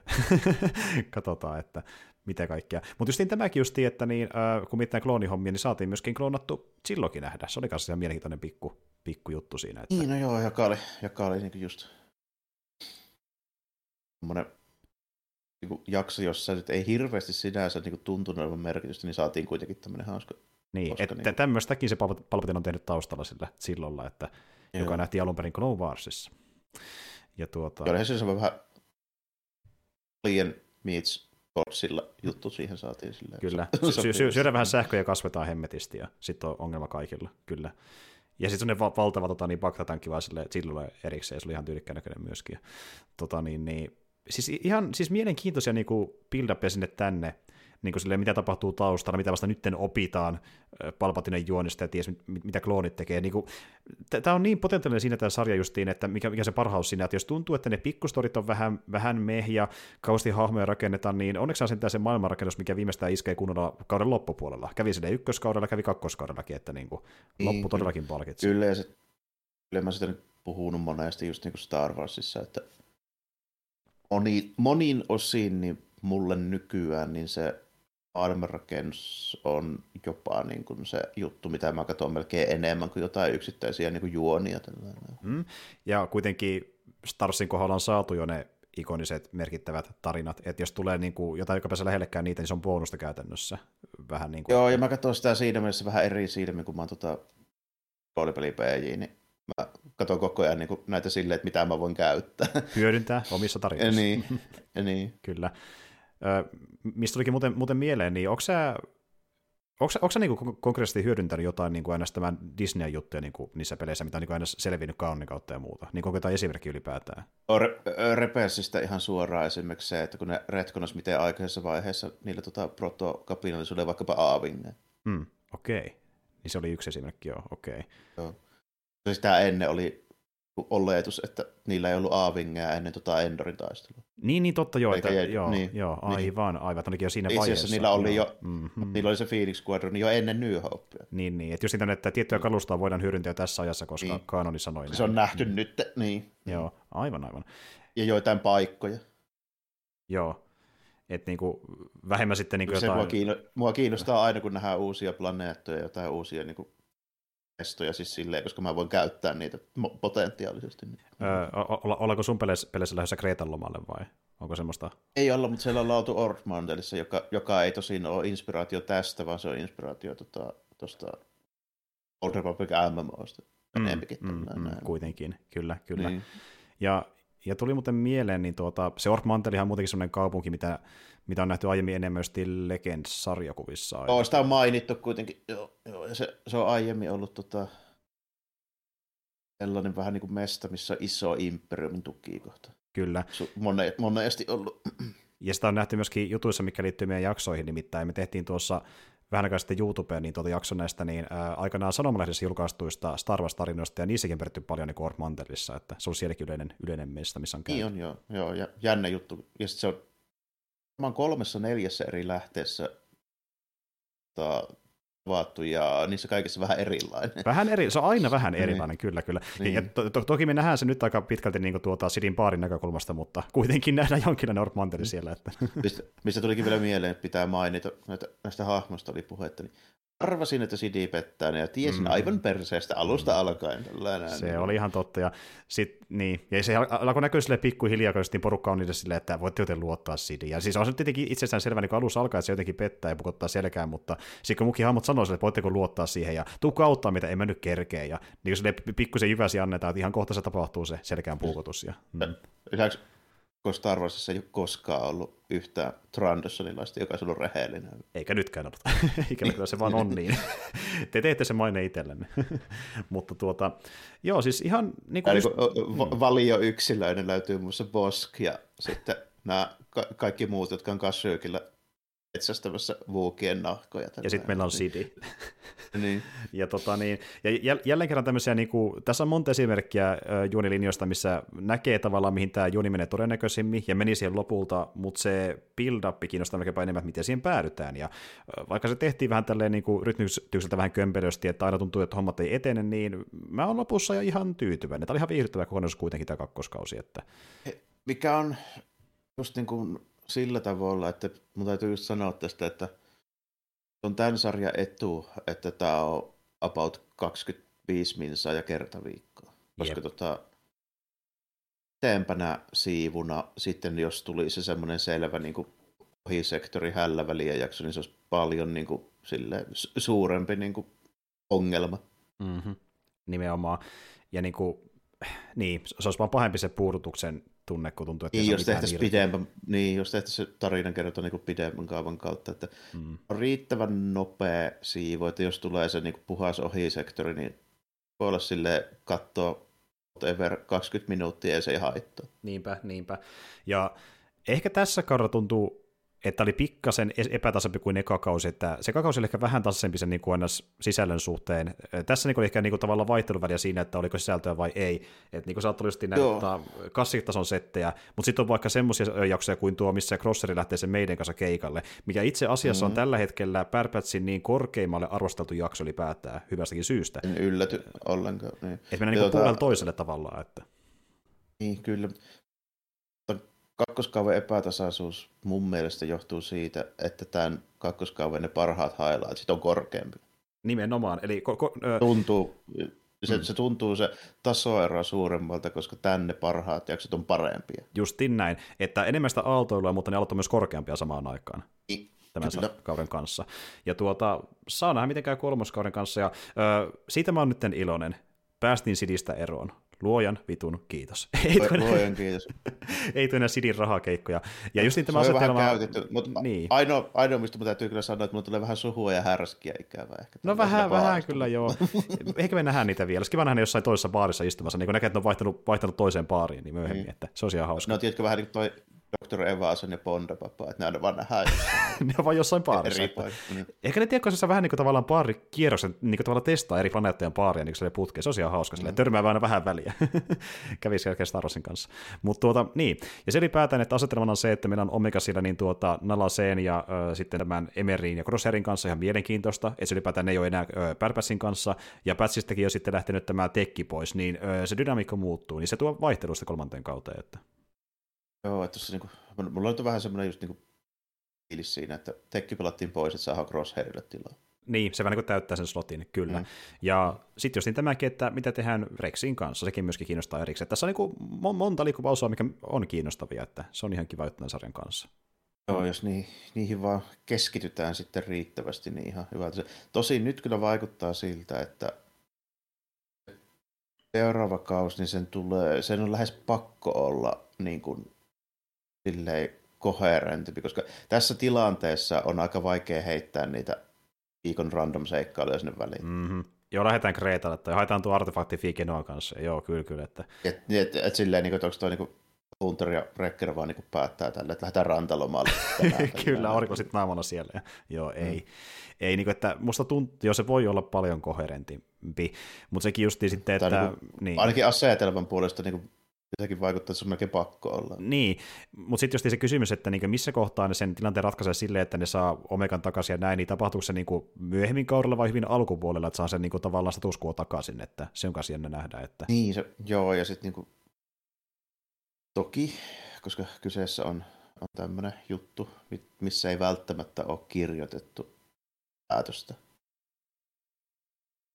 Katsotaan, että mitä kaikkea. Mutta just tämäkin just, että niin, äh, kun mitään kloonihommia, niin saatiin myöskin kloonattu silloinkin nähdä. Se oli kanssa ihan mielenkiintoinen pikku, pikku juttu siinä. Että... Niin, no joo, joka oli, joka oli niin just semmoinen niin jakso, jossa nyt ei hirveästi sinänsä niin tuntunut olevan merkitystä, niin saatiin kuitenkin tämmöinen hauska. Niin, että niin... tämmöistäkin se Palpatine on tehnyt taustalla sillä sillolla, että Joo. joka nähtiin alun perin Clone Warsissa. Ja tuota... Joo, se on vähän Alien meets Godzilla juttu siihen saatiin silleen. Kyllä, sy- sy- syödään vähän sähköä ja kasvetaan hemmetisti ja sitten on ongelma kaikilla, kyllä. Ja sitten se va- valtava tota, niin baktatankki vaan sille silloin erikseen, se oli ihan tyylikkään näköinen myöskin. Tota, niin, niin, siis ihan siis mielenkiintoisia niin build sinne tänne, niin kuin silleen, mitä tapahtuu taustalla, mitä vasta nytten opitaan Palpatinen juonista ja ties mitä kloonit tekee. Niin tämä on niin potentiaalinen siinä tämä sarja justiin, että mikä, mikä se parhaus siinä, että jos tuntuu, että ne pikkustorit on vähän, vähän meh ja kausti hahmoja rakennetaan, niin onneksi on sentään se maailmanrakennus, mikä viimeistään iskee kunnolla kauden loppupuolella. Kävi sille ykköskaudella, kävi kakkoskaudellakin, että niin kuin, loppu todellakin palkitsi. Kyllä, ja se, kyllä mä sitä nyt puhunut monesti just niin kuin Star Warsissa, että moni, monin osin niin mulle nykyään niin se maailmanrakennus on jopa niin kuin se juttu, mitä mä katson melkein enemmän kuin jotain yksittäisiä niin kuin juonia. Mm. Ja kuitenkin Starsin kohdalla on saatu jo ne ikoniset merkittävät tarinat, että jos tulee niin kuin jotain, joka pääsee lähellekään niitä, niin se on bonusta käytännössä. Vähän niin kuin... Joo, ja mä katson sitä siinä mielessä vähän eri silmin, kun mä oon tota roolipeli PJ, niin mä katson koko ajan niin kuin näitä silleen, että mitä mä voin käyttää. Hyödyntää omissa tarinoissa. niin, niin. Kyllä mistä tulikin muuten, muuten mieleen, niin onko sä, onko, onko sä niin konkreettisesti hyödyntänyt jotain niin aina tämän Disney-juttuja niin niissä peleissä, mitä on niin aina selvinnyt kaunin kautta ja muuta? Niin onko jotain esimerkki ylipäätään? Re- Repessistä ihan suoraan esimerkiksi se, että kun ne retkonas miten aikaisessa vaiheessa niillä tota protokapinallisuudella vaikkapa aavinge. Mm, okei. Okay. Niin se oli yksi esimerkki, joo, okei. Okay. Joo. Siis tämä ennen oli oletus, että niillä ei ollut aavingeja ennen tota Endorin taistelua. Niin, niin totta joo, että, jäi, joo, niin, joo aivan, niin. aivan, ainakin jo siinä Itse vaiheessa. niillä oli, jo, mm-hmm. niillä oli se Phoenix Squadron jo ennen New Hopea. Niin, niin, että just niitä, että tiettyjä kalustoa voidaan hyödyntää tässä ajassa, koska niin. kanoni sanoi Se on nähty mm. nyt, niin. Joo, aivan, aivan. Ja joitain paikkoja. Joo, että niinku, vähemmän sitten niinku jotain... Se mua, kiinno, mua kiinnostaa aina, kun nähdään uusia planeettoja ja jotain uusia niinku testoja siis silleen, koska mä voin käyttää niitä potentiaalisesti. Öö, ollaanko sun peleissä, peleissä lähdössä Kreetan lomalle vai onko semmoista? Ei olla, mutta siellä on lautu Orkmandelissa, joka, joka ei tosin ole inspiraatio tästä, vaan se on inspiraatio tuosta tota, Old Republic MMOsta. Mm, mm, mm, kuitenkin, kyllä, kyllä. Niin. Ja, ja tuli muuten mieleen, niin tuota, se Orkmantelihan on muutenkin semmoinen kaupunki, mitä mitä on nähty aiemmin enemmän just Legends-sarjakuvissa. Joo, sitä on mainittu kuitenkin. Joo, joo ja se, se on aiemmin ollut tota, sellainen vähän niin kuin mesta, missä on iso imperiumin tukikohta. Kyllä. Mone, monesti ollut. Ja sitä on nähty myöskin jutuissa, mikä liittyy meidän jaksoihin, nimittäin me tehtiin tuossa vähän aikaa sitten YouTubeen niin tuota jakso näistä niin, ää, aikanaan sanomalehdessä julkaistuista Star Wars-tarinoista, ja niissäkin peritty paljon niin Ort Mantelissa, että se on sielläkin yleinen, yleinen mesta, missä on käynyt. Niin on, joo, joo ja jännä juttu. Ja se on varmaan kolmessa neljässä eri lähteessä tavattu ja niissä kaikissa vähän erilainen. Vähän eri, se on aina vähän niin. erilainen, niin. kyllä, kyllä. Niin. Ja to, to, toki me nähdään se nyt aika pitkälti niin kuin tuota Sidin baarin näkökulmasta, mutta kuitenkin nähdään jonkinlainen Ork siellä. Että. Mistä, mistä tulikin vielä mieleen, että pitää mainita, että näistä hahmoista oli puhetta, niin arvasin, että CD pettää ja tiesin mm. aivan perseestä alusta mm. alkaen. Tällainen. Se oli ihan totta. Ja, sit, niin, ja se alkoi näkyä sille pikkuhiljaa, kun porukka on niille silleen, että voitte joten luottaa CD. Ja siis on se tietenkin itsestään selvä, niin kun alussa alkaa, että se jotenkin pettää ja pukottaa selkään, mutta sitten kun mukin hahmot sanoo sille, että voitteko luottaa siihen ja tuukko auttaa mitä, en mä nyt kerkeä. Ja niin sille pikkusen jyväsi annetaan, että ihan kohta se tapahtuu se selkään puukotus. Ja, mm. Lisäksi kun Star Warsissa ei ole koskaan ollut yhtään Trandossonilaista, joka on ollut rehellinen. Eikä nytkään ollut. Ikävä kyllä se vaan on niin. Te teette se maine itsellenne. Mutta tuota, joo, siis ihan... Niin kuin just... mm. valio yksilöinen löytyy muassa Bosk ja sitten nämä ka- kaikki muut, jotka on Kashyykillä metsästämässä vuukien nahkoja. Ja sitten meillä on Sidi. niin. ja, tota, niin, ja jälleen kerran tämmöisiä, niin kuin, tässä on monta esimerkkiä äh, juonilinjoista, missä näkee tavallaan, mihin tämä juoni menee todennäköisimmin, ja meni siihen lopulta, mutta se build-up kiinnostaa melkein enemmän, miten siihen päädytään. Ja äh, vaikka se tehtiin vähän tälleen niin rytmitykseltä vähän kömpelösti, että aina tuntuu, että hommat ei etene, niin mä oon lopussa jo ihan tyytyväinen. Tämä oli ihan viihdyttävä kokonaisuus kuitenkin tämä kakkoskausi. Että... Mikä on just niin kuin sillä tavalla, että mun täytyy just sanoa tästä, että on tämän sarjan etu, että tämä on about 25 minsaa ja kertaviikkoa. Koska tota, pitempänä siivuna sitten, jos tuli se semmoinen selvä niin kuin ohisektori hälläväliä jakso, niin se olisi paljon niin kuin, sille, suurempi niin kuin, ongelma. Mm-hmm. Nimenomaan. Ja niin kuin, niin, se olisi vaan pahempi se puudutuksen tunne, kun tuntuu, että niin, jos tehtäisiin pidemmän, niin, jos tehtäisiin se tarinan kerrota niin pidemmän kaavan kautta, että mm. on riittävän nopea siivo, että jos tulee se niin puhas ohisektori, niin voi olla sille katsoa whatever 20 minuuttia ja se ei haittaa. Niinpä, niinpä. Ja ehkä tässä kaudella tuntuu että oli pikkasen epätasampi kuin eka kausi, että se kausi oli ehkä vähän tasaisempi sen niin kuin sisällön suhteen. Tässä niin oli ehkä niin kuin tavallaan vaihteluväliä siinä, että oliko sisältöä vai ei. Että niin kuin saattaa just näyttää klassitason settejä, mutta sitten on vaikka semmoisia jaksoja kuin tuo, missä Crosseri lähtee sen meidän kanssa keikalle, mikä itse asiassa mm-hmm. on tällä hetkellä Pärpätsin niin korkeimmalle arvosteltu jakso ylipäätään hyvästäkin syystä. En ylläty ollenkaan. Niin. Että mennään niin tuota... toiselle tavallaan. Että... Niin, kyllä kakkoskauden epätasaisuus mun mielestä johtuu siitä, että tämän kakkoskauden ne parhaat highlights on korkeampi. Nimenomaan. Eli ko- ko- ö... tuntuu, se, mm. se tuntuu se tasoero suuremmalta, koska tänne parhaat jaksot on parempia. Justin näin, että enemmän sitä aaltoilua, mutta ne aalto on myös korkeampia samaan aikaan. I, tämän kyllä. kauden kanssa. Ja tuota, saa nähdä, miten käy kolmoskauden kanssa. Ja, ö, siitä mä oon nyt iloinen. Päästiin Sidistä eroon luojan vitun kiitos. Ei tule, luojan kiitos. ei enää Sidin rahakeikkoja. Ja just niin tämä se on vähän käytetty, mutta niin. ainoa, ainoa, mistä mä täytyy kyllä sanoa, että mulla tulee vähän suhua ja härskiä ikävää. Ehkä no vähän, vähän kyllä joo. Ehkä me nähdään niitä vielä. Olisi kiva nähdä jossain toisessa baarissa istumassa, niin kun näkee, että on vaihtanut, vaihtanut toiseen baariin niin myöhemmin, niin. että se on ihan hauska. No tiedätkö vähän niin kuin toi Dr. Evason ja Papa, että ne on vaan nähdään Ne on vaan jossain paarissa. Eri niin. Ehkä ne tiedätkö, vähän niin kuin tavallaan paarikierroksen, niin kuin tavallaan testaa eri planeettojen paaria niin kuin putkeen. Se on ihan hauska, mm. törmää vähän vähän väliä. Kävisi jälkeen Star Warsin kanssa. Mutta tuota, niin. Ja se ylipäätään, että asetelmana on se, että meillä on Omega siellä niin tuota Nalaseen ja äh, sitten tämän Emerin ja Crosshairin kanssa ihan mielenkiintoista, että se ylipäätään ne ei ole enää äh, Pärpässin kanssa, ja Pätsistäkin on sitten lähtenyt tämä tekki pois, niin äh, se dynamiikka muuttuu, niin se tuo vaihtelusta kolmanteen kauteen. Että. Joo, että se niinku, mulla on vähän semmoinen just niinku fiilis siinä, että tekki pelattiin pois, että saadaan Crosshairille tilaa. Niin, se vähän niin täyttää sen slotin, kyllä. Mm. Ja sitten just niin tämäkin, että mitä tehdään Rexin kanssa, sekin myöskin kiinnostaa erikseen. Tässä on niin monta liikkuvaa mikä on kiinnostavia, että se on ihan kiva juttu sarjan kanssa. Joo, jos niihin, niihin vaan keskitytään sitten riittävästi, niin ihan hyvältä. Tosin nyt kyllä vaikuttaa siltä, että seuraava kausi, niin sen, tulee, sen on lähes pakko olla niin kuin silleen koherentimpi, koska tässä tilanteessa on aika vaikea heittää niitä viikon random seikkailuja sinne väliin. Mm-hmm. Joo, lähdetään Kreetalle, tai haetaan tuo artefakti Fikenoa kanssa. Joo, kyllä, kyllä. Että... Et, et, et silleen, niin kuin, että onko toi niin kuin Hunter ja Rekker vaan niin päättää tälle, että lähdetään rantalomalle. kyllä, aurinko sitten naamana siellä. Joo, ei. Mm. ei niin kuin, että musta tuntuu, jo se voi olla paljon koherentimpi, mutta sekin justiin sitten, että... Niin kuin, niin. Ainakin asetelman puolesta niin kuin Sekin vaikuttaa, että se on melkein pakko olla. Niin, mutta sitten just se kysymys, että niin missä kohtaa ne sen tilanteen ratkaisee silleen, että ne saa Omegan takaisin ja näin, niin tapahtuuko se niin myöhemmin kaudella vai hyvin alkupuolella, että saa sen niin kuin, tavallaan status quo takaisin, että se on kanssa jännä nähdä. Että... Niin, se, joo, ja sitten niin toki, koska kyseessä on, on tämmöinen juttu, missä ei välttämättä ole kirjoitettu päätöstä.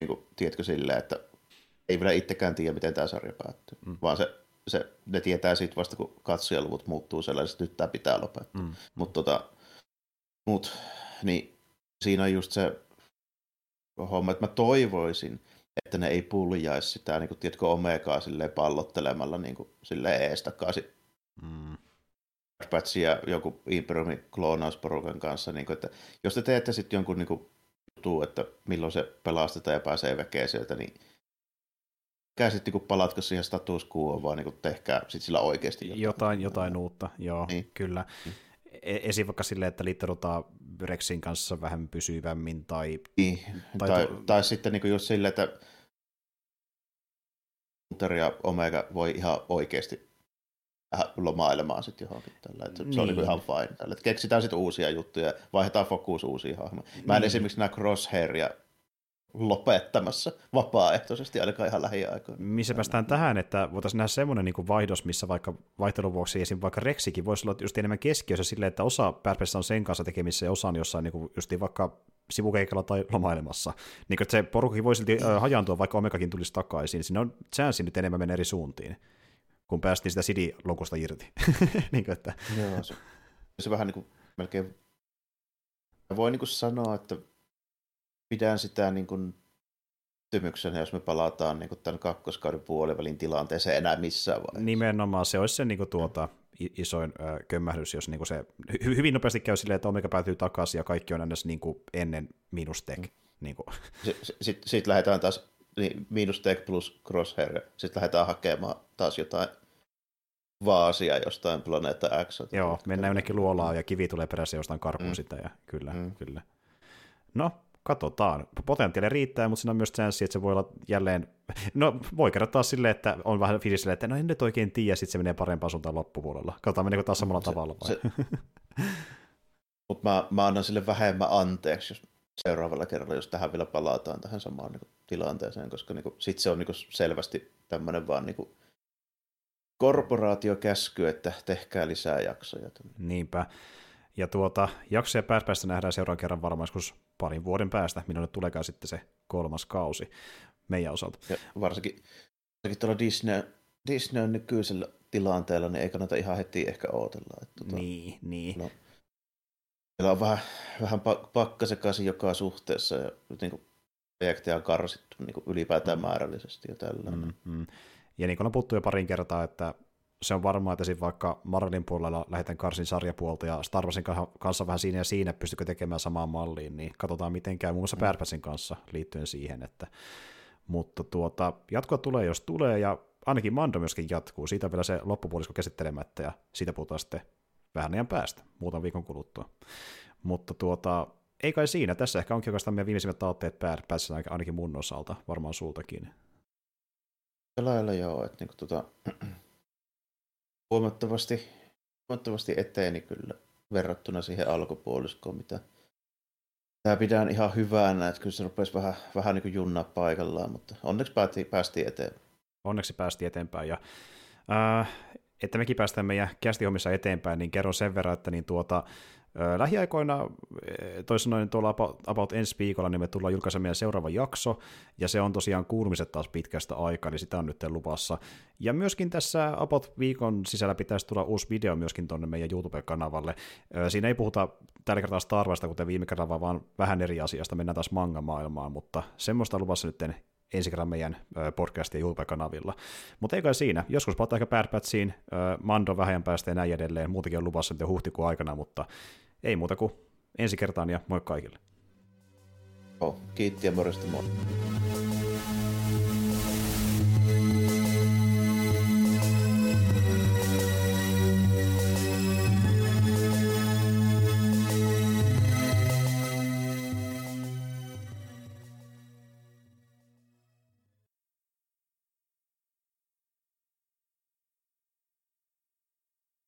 Niin kuin, tiedätkö silleen, että ei vielä itsekään tiedä, miten tämä sarja päättyy, mm. vaan se se, ne tietää sitten vasta, kun katsojaluvut muuttuu sellaiset, että nyt tämä pitää lopettaa. Mm. Mutta tota, mut, niin siinä on just se homma, että mä toivoisin, että ne ei puljaisi sitä, niin kuin, tiedätkö, omegaa silleen pallottelemalla niin kuin, silleen ees takaisin. Mm. ja joku Imperiumin kloonausporukan kanssa, niin kuin, että jos te teette sitten jonkun niin kuin, jutun, että milloin se pelastetaan ja pääsee väkeä sieltä, niin tehkää sitten niin palatko siihen status quo, vaan niin tehkää sit sillä oikeasti jotain. Jotain, jotain uutta, joo, niin. kyllä. Niin. Esim. vaikka silleen, että liitterutaan Rexin kanssa vähän pysyvämmin tai... Niin. Tai, tai, to... tai sitten niin just silleen, että Hunter ja Omega voi ihan oikeasti lomailemaan sitten johonkin tällä. Että niin. Se on niin ihan fine. Tällä. Keksitään sitten uusia juttuja, vaihdetaan fokus uusiin hahmoja. Mä en niin. esimerkiksi nämä Crosshair ja lopettamassa vapaaehtoisesti ainakaan ihan lähiaikoina. Missä päästään tähän, että voitaisiin nähdä semmoinen niin vaihdos, missä vaikka vaihtelun vuoksi esim. vaikka Rexikin voisi olla just enemmän keskiössä silleen, että osa Pärpessä on sen kanssa tekemissä ja osa on jossain niin kuin just vaikka sivukeikalla tai lomailemassa. Niin että se porukki voi silti hajantua, vaikka Omegakin tulisi takaisin. Siinä on chanssi nyt enemmän mennä eri suuntiin. kun päästiin sitä CD-logosta irti. niin kuin, että... Joo, se, se vähän niin kuin melkein... Voi niin kuin sanoa, että pidän sitä niin kuin tymyksenä, jos me palataan niin kuin tämän kakkoskauden puolivälin tilanteeseen enää missään vaiheessa. Nimenomaan, se olisi se niin kuin, tuota, isoin ö, kömmähdys, jos niin kuin se hy- hyvin nopeasti käy silleen, että Omega päätyy takaisin ja kaikki on ennäs niin kuin ennen minus tech. Mm. Niin kuin. Sitten sit, sit lähdetään taas niin, minus tech plus crosshair, sitten lähdetään hakemaan taas jotain vaasia jostain planeetta X. Joo, mennään jonnekin luolaan ja kivi tulee perässä jostain karkuun mm. sitä, ja kyllä, mm. kyllä. No, katsotaan. Potentiaali riittää, mutta siinä on myös chanssi, että se voi olla jälleen, no voi kertoa taas silleen, että on vähän fiilis silleen, että no en nyt oikein tiedä, sitten se menee parempaan suuntaan loppupuolella. Katsotaan meneekö taas samalla se, tavalla vai? Se, mutta mä, mä annan sille vähemmän anteeksi, jos seuraavalla kerralla, jos tähän vielä palataan tähän samaan niin kuin, tilanteeseen, koska niin sitten se on niin kuin, selvästi tämmöinen vaan niin kuin, korporaatiokäsky, että tehkää lisää jaksoja. Niinpä. Ja tuota, jaksoja päästä nähdään seuraavan kerran varmaan joskus parin vuoden päästä, minulle tuleekaan sitten se kolmas kausi meidän osalta. Ja varsinkin, varsinkin tuolla Disney, Disneyn nykyisellä tilanteella, niin ei kannata ihan heti ehkä odotella. Että, tuota, niin, niin. No, Meillä on vähän, vähän pakkasekaisin joka suhteessa ja niin kuin projekteja on karsittu niin kuin ylipäätään mm. määrällisesti ja tällä. Mm-hmm. Ja niin kuin on puhuttu jo parin kertaa, että se on varmaa, että siinä vaikka Marvelin puolella lähdetään karsin sarjapuolta ja Star Warsin kanssa vähän siinä ja siinä, pystykö tekemään samaan malliin, niin katsotaan miten käy muun muassa mm. kanssa liittyen siihen, että mutta tuota, jatkoa tulee, jos tulee, ja ainakin Mando myöskin jatkuu. Siitä vielä se loppupuolisko käsittelemättä, ja siitä puhutaan sitten vähän ajan päästä, muutaman viikon kuluttua. Mutta tuota, ei kai siinä. Tässä ehkä onkin oikeastaan meidän viimeisimmät taotteet päässä ainakin mun osalta, varmaan sultakin. Lailla joo, että niinku tota, huomattavasti, huomattavasti eteeni kyllä verrattuna siihen alkupuoliskoon, mitä Tämä pidän ihan hyvänä, että kyllä se rupesi vähän, vähän niin kuin junnaa paikallaan, mutta onneksi päästiin, päästiin eteenpäin. Onneksi päästiin eteenpäin ja äh, että mekin päästään meidän kästihommissa eteenpäin, niin kerron sen verran, että niin tuota, Lähiaikoina, toisin noin tuolla about, about ensi viikolla, niin me tullaan julkaisemaan seuraava jakso, ja se on tosiaan kuulumiset taas pitkästä aikaa, eli sitä on nyt luvassa. Ja myöskin tässä about viikon sisällä pitäisi tulla uusi video myöskin tuonne meidän YouTube-kanavalle. Siinä ei puhuta tällä kertaa Star Warsista, kuten viime kerralla, vaan vähän eri asiasta, mennään taas manga-maailmaan, mutta semmoista luvassa nyt ensi kerran meidän podcast- ja YouTube-kanavilla. Mutta ei kai siinä. Joskus palataan ehkä Bad Batchiin, Mando vähän päästä ja näin edelleen. Muutenkin on luvassa nyt huhtikuun aikana, mutta ei muuta kuin ensi kertaan ja moi kaikille. Oh, kiitti ja morjesta moi.